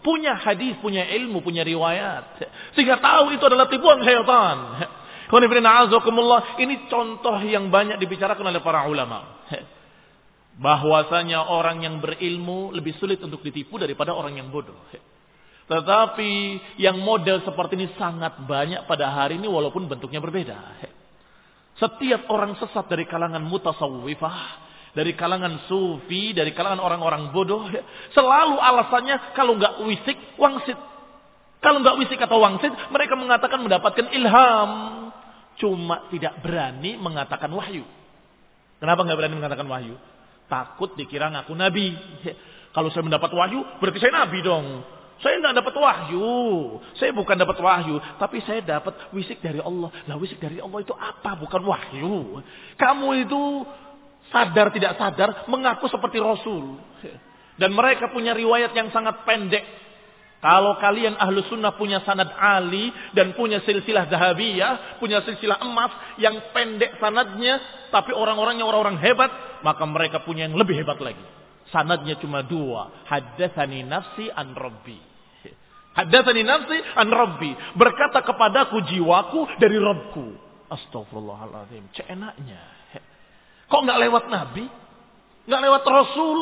Punya hadis, punya ilmu, punya riwayat. Sehingga tahu itu adalah tipuan syaitan. Ini contoh yang banyak dibicarakan oleh para ulama. Bahwasanya orang yang berilmu lebih sulit untuk ditipu daripada orang yang bodoh. Tetapi yang model seperti ini sangat banyak pada hari ini walaupun bentuknya berbeda. Setiap orang sesat dari kalangan mutasawwifah, dari kalangan sufi, dari kalangan orang-orang bodoh, selalu alasannya kalau nggak wisik, wangsit. Kalau nggak wisik atau wangsit, mereka mengatakan mendapatkan ilham. Cuma tidak berani mengatakan wahyu. Kenapa nggak berani mengatakan wahyu? Takut dikira ngaku nabi. Kalau saya mendapat wahyu, berarti saya nabi dong. Saya tidak dapat wahyu. Saya bukan dapat wahyu. Tapi saya dapat wisik dari Allah. Lah wisik dari Allah itu apa? Bukan wahyu. Kamu itu sadar tidak sadar mengaku seperti Rasul. Dan mereka punya riwayat yang sangat pendek. Kalau kalian ahlu sunnah punya sanad Ali dan punya silsilah dahabiyah, punya silsilah emas yang pendek sanadnya, tapi orang-orangnya orang-orang hebat, maka mereka punya yang lebih hebat lagi. Sanadnya cuma dua. Haddathani nafsi an rabbi. Haddatsani nafsi an Rabbi. Berkata kepadaku jiwaku dari Rabbku. Astagfirullahaladzim. Ceenaknya. Kok nggak lewat Nabi? Nggak lewat Rasul?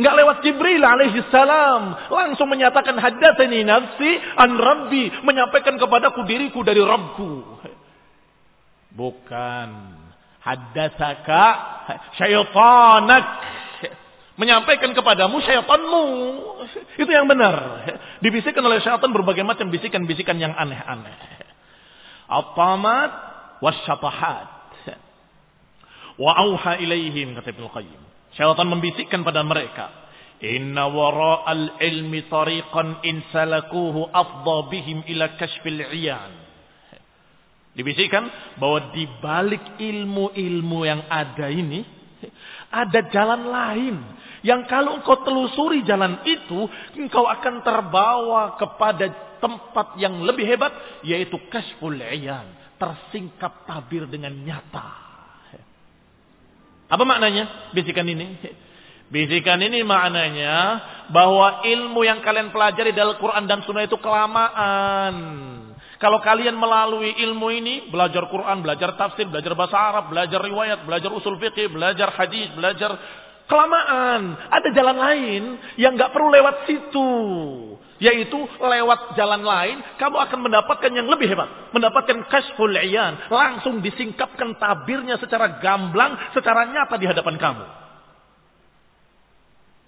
Nggak lewat Jibril alaihi salam. Langsung menyatakan haddatsani nafsi an Rabbi. Menyampaikan kepadaku diriku dari Rabbku. Bukan. Haddatsaka syaitanak menyampaikan kepadamu syaitanmu. Itu yang benar. Dibisikkan oleh syaitan berbagai macam bisikan-bisikan yang aneh-aneh. At-tamat wasyatahat. Wa auha ilaihim kata Ibnu Qayyim. Syaitan membisikkan pada mereka. Inna wara'al ilmi tariqan in salakuhu afdha bihim ila kashfil iyan. Dibisikkan bahwa di balik ilmu-ilmu yang ada ini ada jalan lain yang kalau engkau telusuri jalan itu, engkau akan terbawa kepada tempat yang lebih hebat, yaitu kasful iyan. Tersingkap tabir dengan nyata. Apa maknanya bisikan ini? Bisikan ini maknanya bahwa ilmu yang kalian pelajari dalam Quran dan Sunnah itu kelamaan. Kalau kalian melalui ilmu ini, belajar Quran, belajar tafsir, belajar bahasa Arab, belajar riwayat, belajar usul fikih, belajar hadis, belajar Kelamaan. Ada jalan lain yang nggak perlu lewat situ. Yaitu lewat jalan lain, kamu akan mendapatkan yang lebih hebat. Mendapatkan kashful iyan. Langsung disingkapkan tabirnya secara gamblang, secara nyata di hadapan kamu.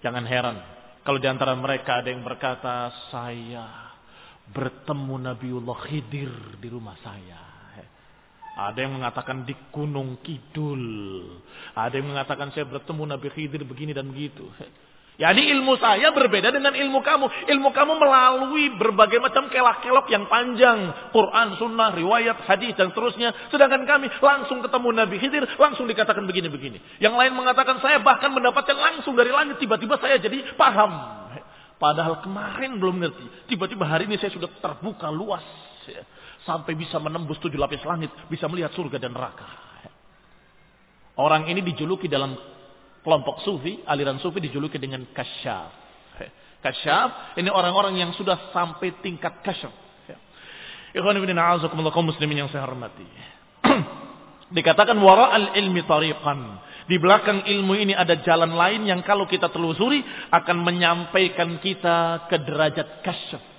Jangan heran. Kalau di antara mereka ada yang berkata, saya bertemu Nabiullah Khidir di rumah saya. Ada yang mengatakan di Gunung Kidul. Ada yang mengatakan saya bertemu Nabi Khidir begini dan begitu. Yani ilmu saya berbeda dengan ilmu kamu. Ilmu kamu melalui berbagai macam kelak-kelok yang panjang. Quran, sunnah, riwayat, hadis dan seterusnya. Sedangkan kami langsung ketemu Nabi Khidir, langsung dikatakan begini-begini. Yang lain mengatakan saya bahkan mendapatkan langsung dari langit. Tiba-tiba saya jadi paham. Padahal kemarin belum ngerti. Tiba-tiba hari ini saya sudah terbuka luas. Sampai bisa menembus tujuh lapis langit. Bisa melihat surga dan neraka. Orang ini dijuluki dalam kelompok sufi, aliran sufi dijuluki dengan kasyaf. Kasyaf, ini orang-orang yang sudah sampai tingkat kasyaf. Ikhwan ibn a'azakumullah kaum muslimin yang saya hormati. Dikatakan wara'al ilmi tariqan. Di belakang ilmu ini ada jalan lain yang kalau kita telusuri akan menyampaikan kita ke derajat kasyaf.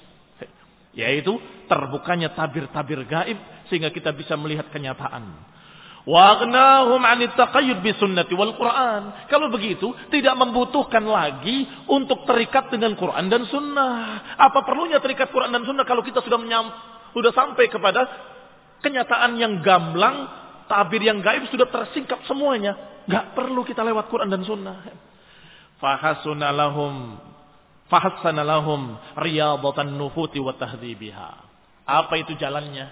Yaitu terbukanya tabir-tabir gaib sehingga kita bisa melihat kenyataan. 'anit taqayyud bi sunnati wal Qur'an. Kalau begitu, tidak membutuhkan lagi untuk terikat dengan Quran dan sunnah. Apa perlunya terikat Quran dan sunnah kalau kita sudah menyam, sudah sampai kepada kenyataan yang gamblang, tabir yang gaib sudah tersingkap semuanya. Gak perlu kita lewat Quran dan sunnah. Fahasuna lahum fahassana lahum riyadatan nufuti wa tahdzibiha. Apa itu jalannya?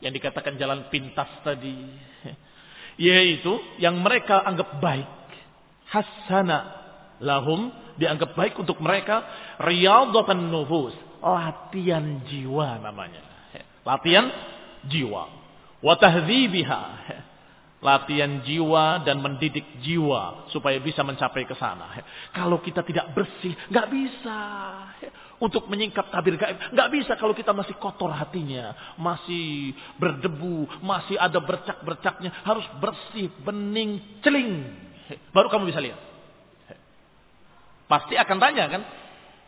Yang dikatakan jalan pintas tadi. Yaitu yang mereka anggap baik. Hasana lahum dianggap baik untuk mereka riyadatan nufus. Latihan jiwa namanya. Latihan jiwa. Wa tahdzibiha latihan jiwa dan mendidik jiwa supaya bisa mencapai ke sana. Kalau kita tidak bersih, nggak bisa untuk menyingkap tabir gaib. Nggak bisa kalau kita masih kotor hatinya, masih berdebu, masih ada bercak-bercaknya. Harus bersih, bening, celing. Baru kamu bisa lihat. Pasti akan tanya kan,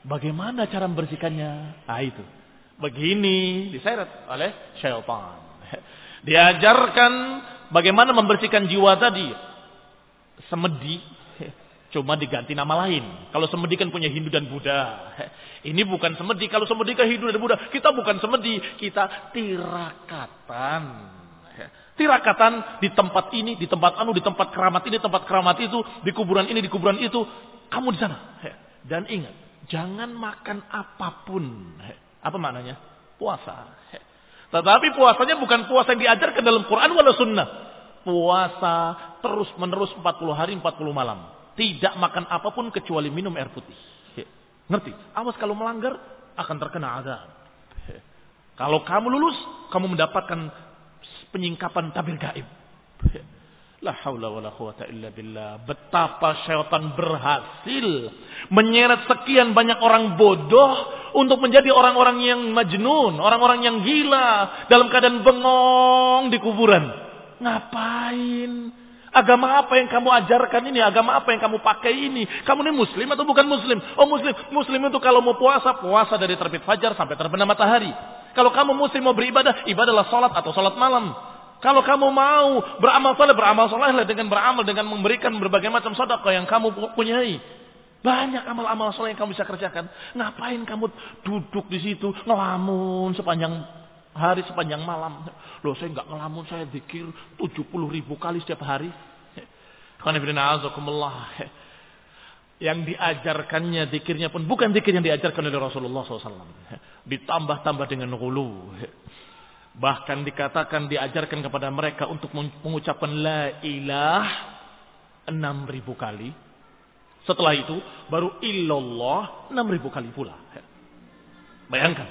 bagaimana cara membersihkannya? Nah itu. Begini diseret oleh syaitan. Diajarkan Bagaimana membersihkan jiwa tadi? Semedi cuma diganti nama lain. Kalau semedi kan punya Hindu dan Buddha. Ini bukan semedi. Kalau semedi ke Hindu dan Buddha, kita bukan semedi, kita tirakatan. Tirakatan di tempat ini, di tempat anu, di tempat keramat ini, tempat keramat itu, di kuburan ini, di kuburan itu. Kamu di sana. Dan ingat, jangan makan apa pun. Apa maknanya? Puasa. Tetapi puasanya bukan puasa yang diajarkan dalam Quran wala sunnah. Puasa terus menerus 40 hari 40 malam. Tidak makan apa pun kecuali minum air putih. Ngerti? Awas kalau melanggar akan terkena azab. Kalau kamu lulus, kamu mendapatkan penyingkapan tabir gaib. La haula wa la quwata illa billah. Betapa syaitan berhasil menyeret sekian banyak orang bodoh untuk menjadi orang-orang yang majnun, orang-orang yang gila dalam keadaan bengong di kuburan. Ngapain? Agama apa yang kamu ajarkan ini? Agama apa yang kamu pakai ini? Kamu ini muslim atau bukan muslim? Oh muslim. Muslim itu kalau mau puasa, puasa dari terbit fajar sampai terbenam matahari. Kalau kamu muslim mau beribadah, ibadahlah salat atau salat malam. Kalau kamu mau beramal soleh, beramal soleh dengan beramal dengan memberikan berbagai macam sedekah yang kamu punyai. Banyak amal-amal soleh yang kamu bisa kerjakan. Ngapain kamu duduk di situ ngelamun sepanjang hari, sepanjang malam? Loh saya nggak ngelamun, saya zikir 70 ribu kali setiap hari. Yang diajarkannya zikirnya pun bukan zikir yang diajarkan oleh Rasulullah SAW. Ditambah-tambah dengan hulu. Bahkan dikatakan diajarkan kepada mereka untuk mengucapkan la ilah enam ribu kali. Setelah itu baru illallah enam ribu kali pula. Bayangkan.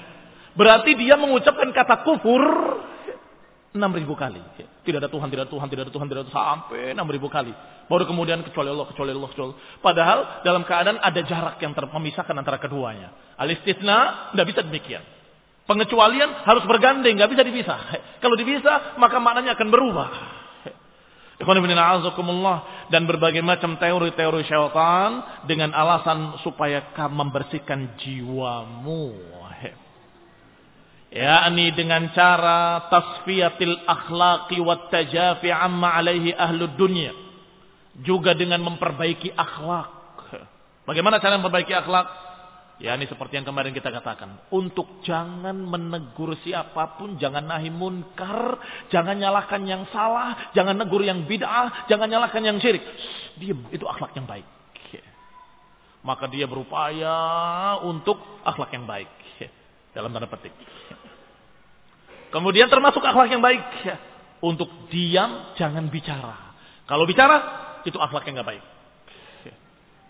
Berarti dia mengucapkan kata kufur enam ribu kali. Tidak ada Tuhan, tidak ada Tuhan, tidak ada Tuhan, tidak ada Tuhan, sampai enam ribu kali. Baru kemudian kecuali Allah, kecuali Allah, kecuali Allah. Padahal dalam keadaan ada jarak yang memisahkan antara keduanya. Al-istisna tidak bisa demikian. Pengecualian harus bergandeng, nggak bisa dipisah. Kalau dipisah, maka maknanya akan berubah. Dan berbagai macam teori-teori syaitan dengan alasan supaya kamu membersihkan jiwamu. Ya, ini dengan cara tasfiyatil akhlaqi wa tajafi amma alaihi ahlu dunia. Juga dengan memperbaiki akhlak. Bagaimana cara memperbaiki akhlak? Ya ini seperti yang kemarin kita katakan. Untuk jangan menegur siapa pun, jangan nahi munkar, jangan nyalahkan yang salah, jangan negur yang bid'ah, jangan nyalahkan yang syirik. Diam, itu akhlak yang baik. Maka dia berupaya untuk akhlak yang baik. Dalam tanda petik. Kemudian termasuk akhlak yang baik. Untuk diam, jangan bicara. Kalau bicara, itu akhlak yang gak baik.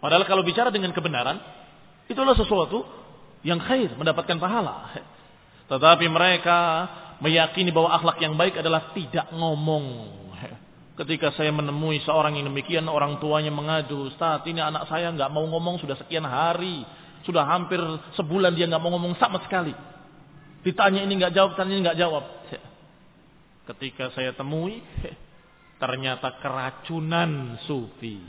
Padahal kalau bicara dengan kebenaran, itulah sesuatu yang khair, mendapatkan pahala. Tetapi mereka meyakini bahwa akhlak yang baik adalah tidak ngomong. Ketika saya menemui seorang yang demikian, orang tuanya mengadu, saat ini anak saya nggak mau ngomong sudah sekian hari, sudah hampir sebulan dia nggak mau ngomong sama sekali. Ditanya ini nggak jawab, tanya ini nggak jawab. Ketika saya temui, ternyata keracunan sufi.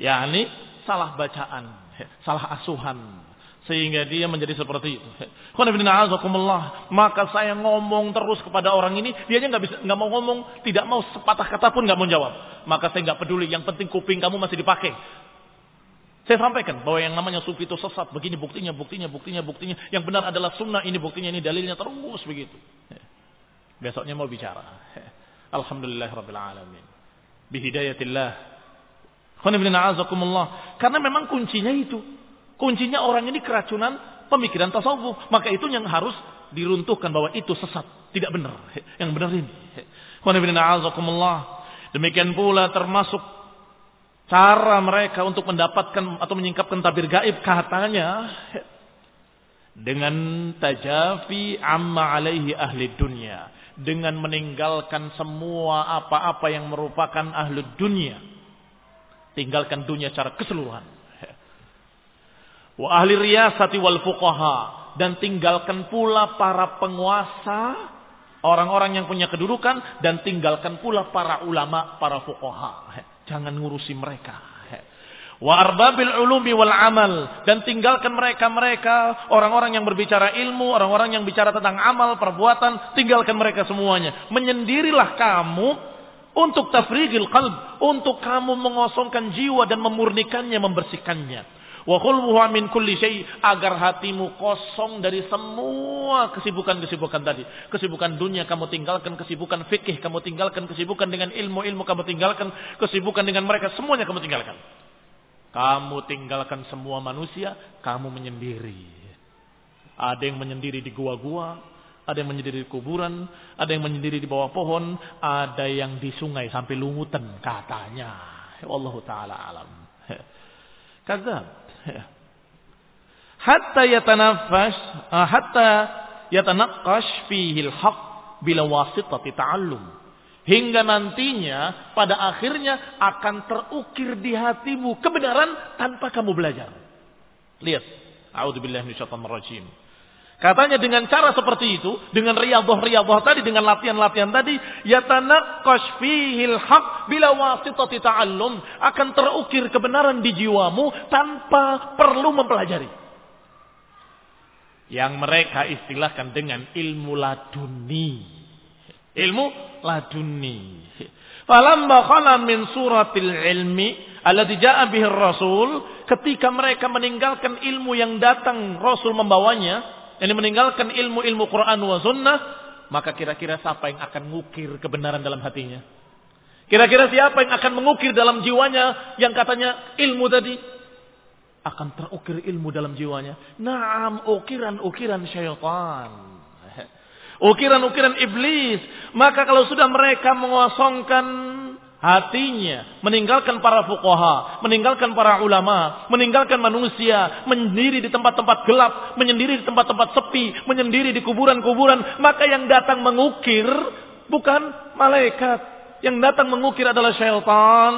yakni salah bacaan, salah asuhan sehingga dia menjadi seperti itu. Maka saya ngomong terus kepada orang ini, dia nggak bisa, nggak mau ngomong, tidak mau sepatah kata pun nggak mau jawab. Maka saya nggak peduli, yang penting kuping kamu masih dipakai. Saya sampaikan bahwa yang namanya sufi itu sesat. Begini buktinya, buktinya, buktinya, buktinya. Yang benar adalah sunnah, ini buktinya, ini dalilnya terus begitu. Besoknya mau bicara. Alhamdulillah Rabbil Alamin. Bihidayatillah. Karena memang kuncinya itu. Kuncinya orang ini keracunan pemikiran tasawuf. Maka itu yang harus diruntuhkan bahwa itu sesat. Tidak benar. Yang benar ini. Demikian pula termasuk cara mereka untuk mendapatkan atau menyingkapkan tabir gaib katanya dengan tajafi amma alaihi ahli dunia dengan meninggalkan semua apa-apa yang merupakan ahli dunia. Tinggalkan dunia secara keseluruhan. Wa ahli riyasati wal fuqaha. Dan tinggalkan pula para penguasa. Orang-orang yang punya kedudukan. Dan tinggalkan pula para ulama, para fuqaha. Jangan ngurusi mereka. Wa arbabil ulumi wal amal. Dan tinggalkan mereka-mereka, orang-orang yang berbicara ilmu, orang-orang yang bicara tentang amal, perbuatan, tinggalkan mereka semuanya. Menyendirilah kamu untuk tafrigil qalb, untuk kamu mengosongkan jiwa dan memurnikannya, membersihkannya. Wa min kulli syai agar hatimu kosong dari semua kesibukan-kesibukan tadi. Kesibukan dunia kamu tinggalkan, kesibukan fikih kamu tinggalkan, kesibukan dengan ilmu-ilmu kamu tinggalkan, kesibukan dengan mereka semuanya kamu tinggalkan. Kamu tinggalkan semua manusia, kamu menyendiri. Ada yang menyendiri di gua-gua, ada yang menyendiri di kuburan, ada yang menyendiri di bawah pohon, ada yang di sungai sampai lungutan katanya. Allah taala alam. Kadzab. Hatta yatanafas, ah, hatta yatanaqqash fihi al-haq bila wasitati ta'allum. Hingga nantinya pada akhirnya akan terukir di hatimu kebenaran tanpa kamu belajar. Lihat. A'udzubillahi rajim. Katanya dengan cara seperti itu, dengan riyadhah-riyadhah tadi, dengan latihan-latihan tadi, yatanaqqash fihil haq bila wasitati ta'allum, akan terukir kebenaran di jiwamu tanpa perlu mempelajari. Yang mereka istilahkan dengan ilmu laduni. Ilmu laduni. Falamma khala min suratil ilmi alladhi ja'a bihi rasul ketika mereka meninggalkan ilmu yang datang Rasul membawanya, yang meninggalkan ilmu-ilmu Quran wa sunnah, maka kira-kira siapa yang akan mengukir kebenaran dalam hatinya? Kira-kira siapa yang akan mengukir dalam jiwanya yang katanya ilmu tadi? Akan terukir ilmu dalam jiwanya. Naam, ukiran-ukiran syaitan ukiran-ukiran iblis. Maka kalau sudah mereka mengosongkan hatinya, meninggalkan para fuqaha, meninggalkan para ulama, meninggalkan manusia, menyendiri di tempat-tempat gelap, menyendiri di tempat-tempat sepi, menyendiri di kuburan-kuburan, maka yang datang mengukir bukan malaikat, yang datang mengukir adalah syaitan.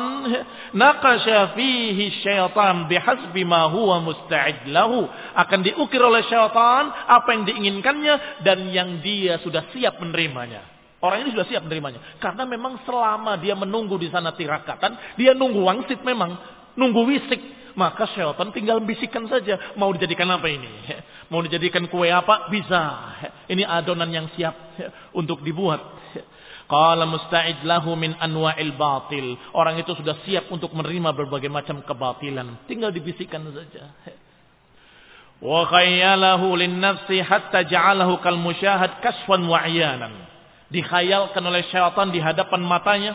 Naqasha fihi syaitan bihasbi ma huwa musta'id lahu. Akan diukir oleh syaitan apa yang diinginkannya dan yang dia sudah siap menerimanya. Orang ini sudah siap menerimanya. Karena memang selama dia menunggu di sana tirakatan, dia nunggu wangsit memang. Nunggu wisik. Maka syaitan tinggal bisikan saja. Mau dijadikan apa ini? Mau dijadikan kue apa? Bisa. Ini adonan yang siap untuk dibuat. Qala musta'id lahu min anwa'il batil. Orang itu sudah siap untuk menerima berbagai macam kebatilan. Tinggal dibisikkan saja. Wa khayyalahu lin-nafsi hatta ja'alahu kal musyahad kasfan wa Dikhayalkan oleh syaitan di hadapan matanya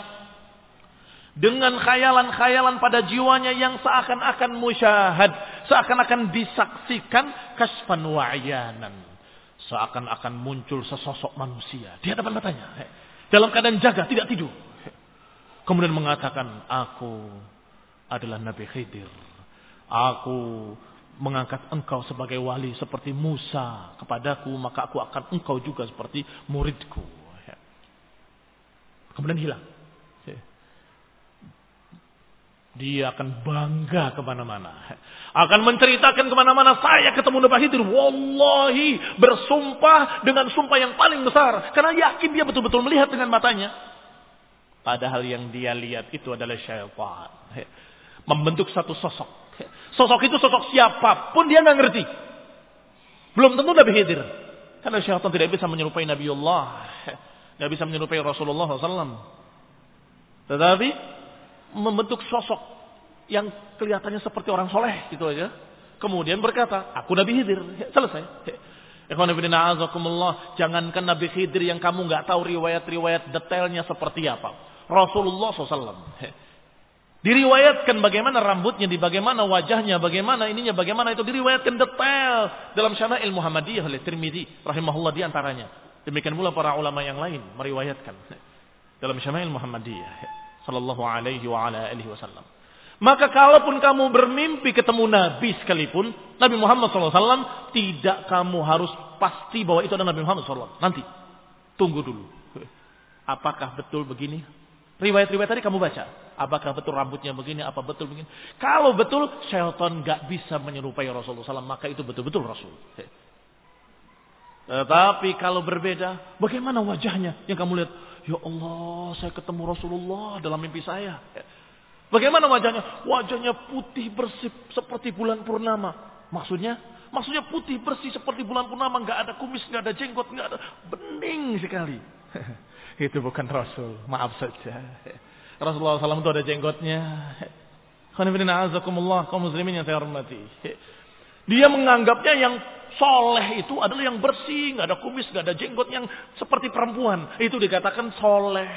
dengan khayalan-khayalan pada jiwanya yang seakan-akan musyahad, seakan-akan disaksikan kasfan wa'yanan. Seakan-akan muncul sesosok manusia di hadapan matanya. Dalam keadaan jaga, tidak tidur. Kemudian mengatakan, aku adalah Nabi Khidir. Aku mengangkat engkau sebagai wali seperti Musa kepadaku, maka aku akan engkau juga seperti muridku. Kemudian hilang. Dia akan bangga ke mana-mana. Akan menceritakan ke mana-mana, saya ketemu Nabi Khidir. Wallahi, bersumpah dengan sumpah yang paling besar. Karena yakin dia betul-betul melihat dengan matanya. Padahal yang dia lihat itu adalah syaitan. Membentuk satu sosok. Sosok itu sosok siapa pun dia nggak ngerti. Belum tentu Nabi Khidir. Karena syaitan tidak bisa menyerupai Nabi Tidak bisa menyerupai Rasulullah SAW. Tetapi membentuk sosok yang kelihatannya seperti orang soleh gitu aja. Kemudian berkata, aku Nabi Khidir. Selesai. Jangankan Nabi Khidir yang kamu nggak tahu riwayat-riwayat detailnya seperti apa. Rasulullah SAW. Diriwayatkan bagaimana rambutnya, di bagaimana wajahnya, bagaimana ininya, bagaimana itu diriwayatkan detail dalam Syama'il Muhammadiyah oleh Tirmidzi rahimahullah di antaranya. Demikian pula para ulama yang lain meriwayatkan dalam Syama'il Muhammadiyah sallallahu alaihi wa ala alihi wasallam. Maka kalaupun kamu bermimpi ketemu Nabi sekalipun, Nabi Muhammad SAW, tidak kamu harus pasti bahwa itu adalah Nabi Muhammad SAW. Nanti, tunggu dulu. Apakah betul begini? Riwayat-riwayat tadi kamu baca. Apakah betul rambutnya begini, apa betul begini. Kalau betul, syaitan gak bisa menyerupai Rasulullah SAW, maka itu betul-betul Rasul. Tetapi kalau berbeda, bagaimana wajahnya yang kamu lihat? Ya Allah, saya ketemu Rasulullah dalam mimpi saya. Bagaimana wajahnya? Wajahnya putih bersih seperti bulan purnama. Maksudnya? Maksudnya putih bersih seperti bulan purnama. Nggak ada kumis, nggak ada jenggot, nggak ada. Bening sekali. itu bukan Rasul. Maaf saja. Rasulullah SAW itu ada jenggotnya. Azakumullah, kaum muslimin yang saya hormati. Dia menganggapnya yang soleh itu adalah yang bersih, nggak ada kumis, nggak ada jenggot yang seperti perempuan. Itu dikatakan soleh.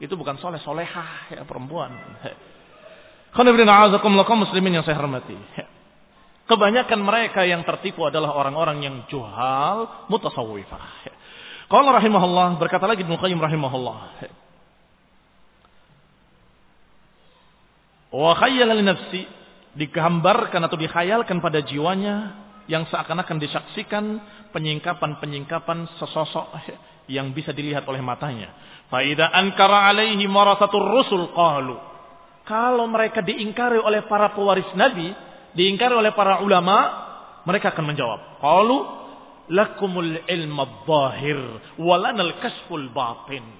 Itu bukan soleh, solehah ya perempuan. muslimin yang saya hormati. Kebanyakan mereka yang tertipu adalah orang-orang yang juhal mutasawwifah. Kalau rahimahullah berkata lagi Ibnu Qayyim rahimahullah. Wa khayyala li nafsi digambarkan atau dikhayalkan pada jiwanya yang seakan-akan disaksikan penyingkapan-penyingkapan sesosok yang bisa dilihat oleh matanya. Faida ankara alaihi marasatur rusul qalu. Kalau mereka diingkari oleh para pewaris nabi, diingkari oleh para ulama, mereka akan menjawab. Qalu lakumul ilma walanal kasful batin.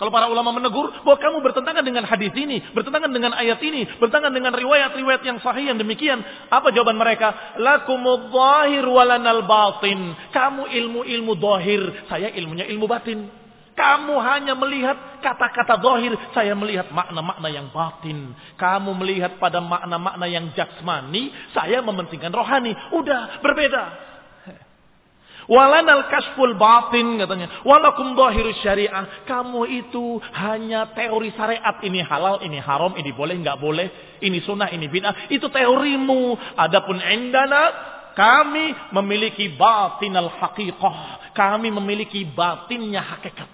Kalau para ulama menegur bahwa kamu bertentangan dengan hadis ini, bertentangan dengan ayat ini, bertentangan dengan riwayat-riwayat yang sahih yang demikian. Apa jawaban mereka? Lakumud dhahir walanal batin. Kamu ilmu-ilmu dhahir, saya ilmunya ilmu batin. Kamu hanya melihat kata-kata dohir. Saya melihat makna-makna yang batin. Kamu melihat pada makna-makna yang jasmani. Saya mementingkan rohani. Udah, berbeda. Walanal kasful batin katanya. Walakum dohirus syariah. Kamu itu hanya teori syariat. Ini halal, ini haram, ini boleh, nggak boleh. Ini sunnah, ini bid'ah. Itu teorimu. Adapun indana kami memiliki batin al haqiqah. Kami memiliki batinnya hakikat.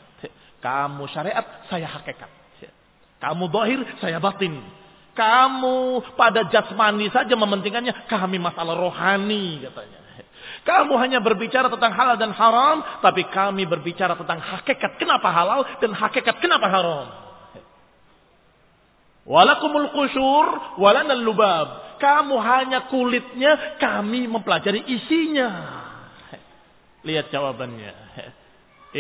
Kamu syariat, saya hakikat. Kamu dohir, saya batin. Kamu pada jasmani saja mementingkannya. Kami masalah rohani katanya. Kamu hanya berbicara tentang halal dan haram, tapi kami berbicara tentang hakikat kenapa halal dan hakikat kenapa haram. Walakumul qusyur walanal lubab. Kamu hanya kulitnya, kami mempelajari isinya. Lihat jawabannya.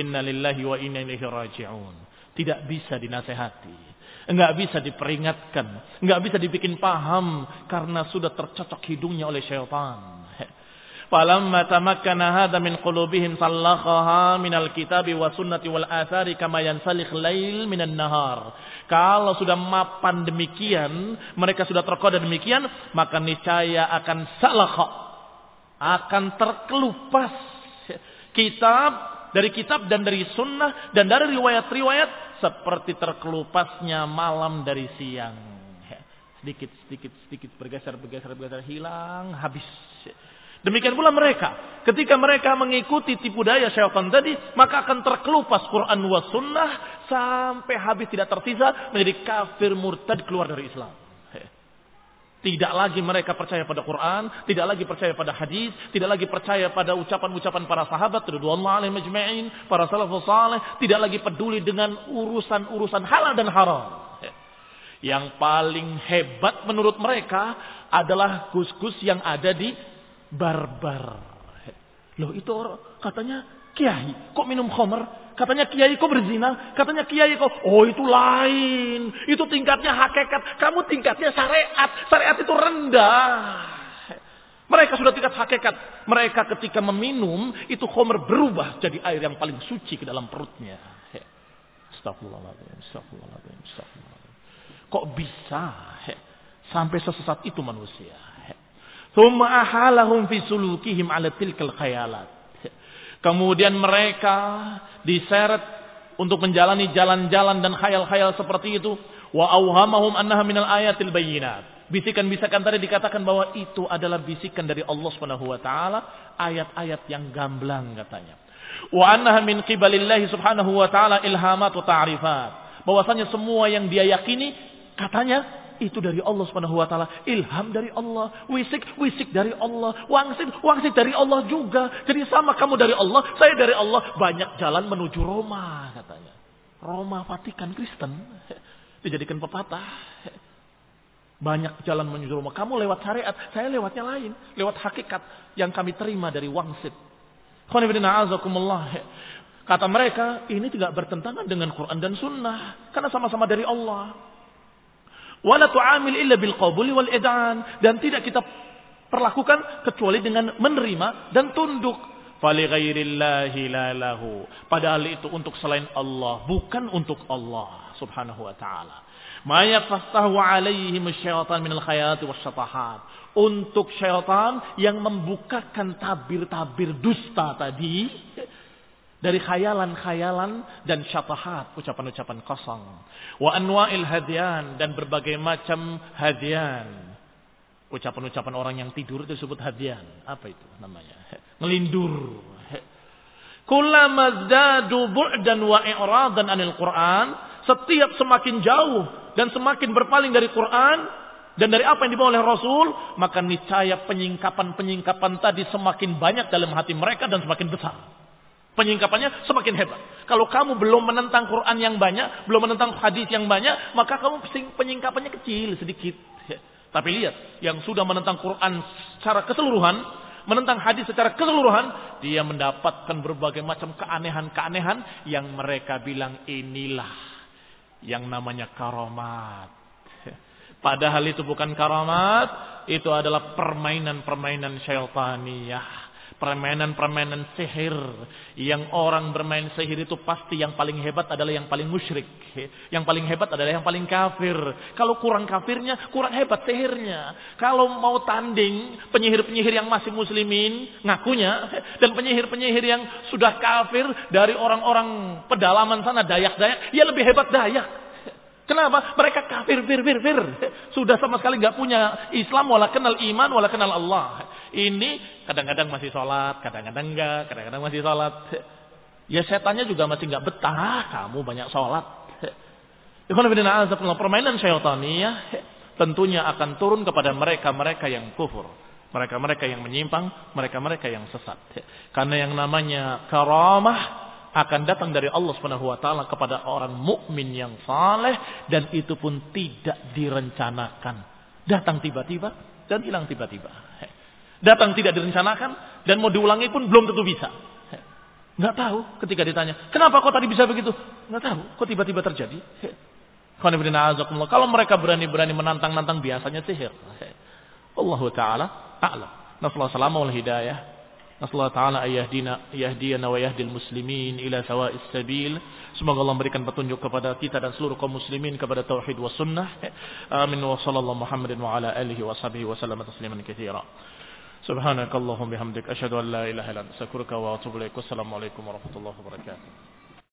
Inna lillahi wa inna ilaihi raji'un. Tidak bisa dinasehati. Enggak bisa diperingatkan. Enggak bisa dibikin paham. Karena sudah tercocok hidungnya oleh syaitan. Falamma tamakkana hadha min qulubihim sallakhaha minal kitabi wa sunnati wal athari kama yansalikh lail minan nahar. Kalau sudah mapan demikian, mereka sudah terkoda demikian, maka niscaya akan salakha akan terkelupas kitab dari kitab dan dari sunnah dan dari riwayat-riwayat seperti terkelupasnya malam dari siang. Sedikit, sedikit, sedikit bergeser, bergeser, bergeser, hilang, habis. Demikian pula mereka. Ketika mereka mengikuti tipu daya syaitan tadi, maka akan terkelupas Quran wa sunnah sampai habis tidak tersisa menjadi kafir murtad keluar dari Islam. Tidak lagi mereka percaya pada Quran, tidak lagi percaya pada hadis, tidak lagi percaya pada ucapan-ucapan para sahabat, majma'in, para salafus saleh, tidak lagi peduli dengan urusan-urusan halal dan haram. Yang paling hebat menurut mereka adalah gus-gus yang ada di barbar. Loh itu orang katanya kiai, kok minum khamr? Katanya kiai kok berzina? Katanya kiai kok, oh itu lain. Itu tingkatnya hakikat. Kamu tingkatnya syariat. Syariat itu rendah. Mereka sudah tingkat hakikat. Mereka ketika meminum, itu khomer berubah jadi air yang paling suci ke dalam perutnya. Astagfirullahaladzim, astagfirullahaladzim, astagfirullahaladzim. Kok bisa sampai sesesat itu manusia? Thumma ahalahum fi sulukihim ala tilkal khayalat. Kemudian mereka diseret untuk menjalani jalan-jalan dan khayal-khayal seperti itu. Wa auhamahum annaha minal ayatil bayyinat. Bisikan-bisikan tadi dikatakan bahwa itu adalah bisikan dari Allah Subhanahu wa taala, ayat-ayat yang gamblang katanya. Wa annaha min qibalillahi subhanahu wa taala ilhamat wa ta'rifat. Bahwasanya semua yang dia yakini katanya itu dari Allah Subhanahu wa taala, ilham dari Allah, wisik wisik dari Allah, wangsit wangsit dari Allah juga. Jadi sama kamu dari Allah, saya dari Allah, banyak jalan menuju Roma katanya. Roma Vatikan Kristen dijadikan pepatah. Banyak jalan menuju Roma. Kamu lewat syariat, saya lewatnya lain, lewat hakikat yang kami terima dari wangsit. Kata mereka, ini tidak bertentangan dengan Quran dan Sunnah. Karena sama-sama dari Allah. Wala tu'amil illa bil qabuli wal id'an. Dan tidak kita perlakukan kecuali dengan menerima dan tunduk. Fali ghairillahi la lahu. Padahal itu untuk selain Allah. Bukan untuk Allah subhanahu wa ta'ala. Ma yafastahu alaihim syaitan minal khayati wasyatahat. Untuk syaitan yang membukakan tabir-tabir dusta tadi dari khayalan-khayalan dan syatahat, ucapan-ucapan kosong. Wa anwa'il hadian dan berbagai macam hadian. Ucapan-ucapan orang yang tidur itu disebut hadian. Apa itu namanya? Ngelindur. Kullama zdadu bu'dan wa i'radan anil Qur'an, setiap semakin jauh dan semakin berpaling dari Quran dan dari apa yang dibawa oleh Rasul, maka niscaya penyingkapan-penyingkapan tadi semakin banyak dalam hati mereka dan semakin besar. Penyingkapannya semakin hebat. Kalau kamu belum menentang Quran yang banyak, belum menentang hadis yang banyak, maka kamu penyingkapannya kecil sedikit. Tapi lihat, yang sudah menentang Quran secara keseluruhan, menentang hadis secara keseluruhan, dia mendapatkan berbagai macam keanehan-keanehan yang mereka bilang inilah yang namanya karomat. Padahal itu bukan karamat, itu adalah permainan-permainan syaitaniyah permainan-permainan sihir. Yang orang bermain sihir itu pasti yang paling hebat adalah yang paling musyrik. Yang paling hebat adalah yang paling kafir. Kalau kurang kafirnya kurang hebat sihirnya. Kalau mau tanding penyihir-penyihir yang masih muslimin ngakunya. Dan penyihir-penyihir yang sudah kafir dari orang-orang pedalaman sana dayak-dayak ya lebih hebat dayak Kenapa? Mereka kafir, fir, fir, fir. Sudah sama sekali nggak punya Islam, wala kenal iman, wala kenal Allah. Ini kadang-kadang masih sholat, kadang-kadang enggak, kadang-kadang masih sholat. Ya setannya juga masih nggak betah, kamu banyak sholat. Permainan ya tentunya akan turun kepada mereka-mereka yang kufur. Mereka-mereka yang menyimpang, mereka-mereka yang sesat. Karena yang namanya karamah akan datang dari Allah Subhanahu wa taala kepada orang mukmin yang saleh dan itu pun tidak direncanakan. Datang tiba-tiba dan hilang tiba-tiba. Datang tidak direncanakan dan mau diulangi pun belum tentu bisa. Nggak tahu ketika ditanya, kenapa kok tadi bisa begitu? Nggak tahu, kok tiba-tiba terjadi. Kalau mereka berani-berani menantang-nantang biasanya sihir. Allah Ta'ala a'lam. Nasallahu wal hidayah. Nasallahu taala ayahdina yahdiyana wa yahdil muslimin ila sawa'is sabil. Semoga Allah memberikan petunjuk kepada kita dan seluruh kaum muslimin kepada tauhid wa sunnah. Amin wa sallallahu Muhammadin wa ala alihi wa sahbihi wa sallam tasliman katsira. Subhanakallahumma bihamdik asyhadu an la ilaha illa anta astaghfiruka wa atubu ilaik. Wassalamualaikum warahmatullahi wabarakatuh.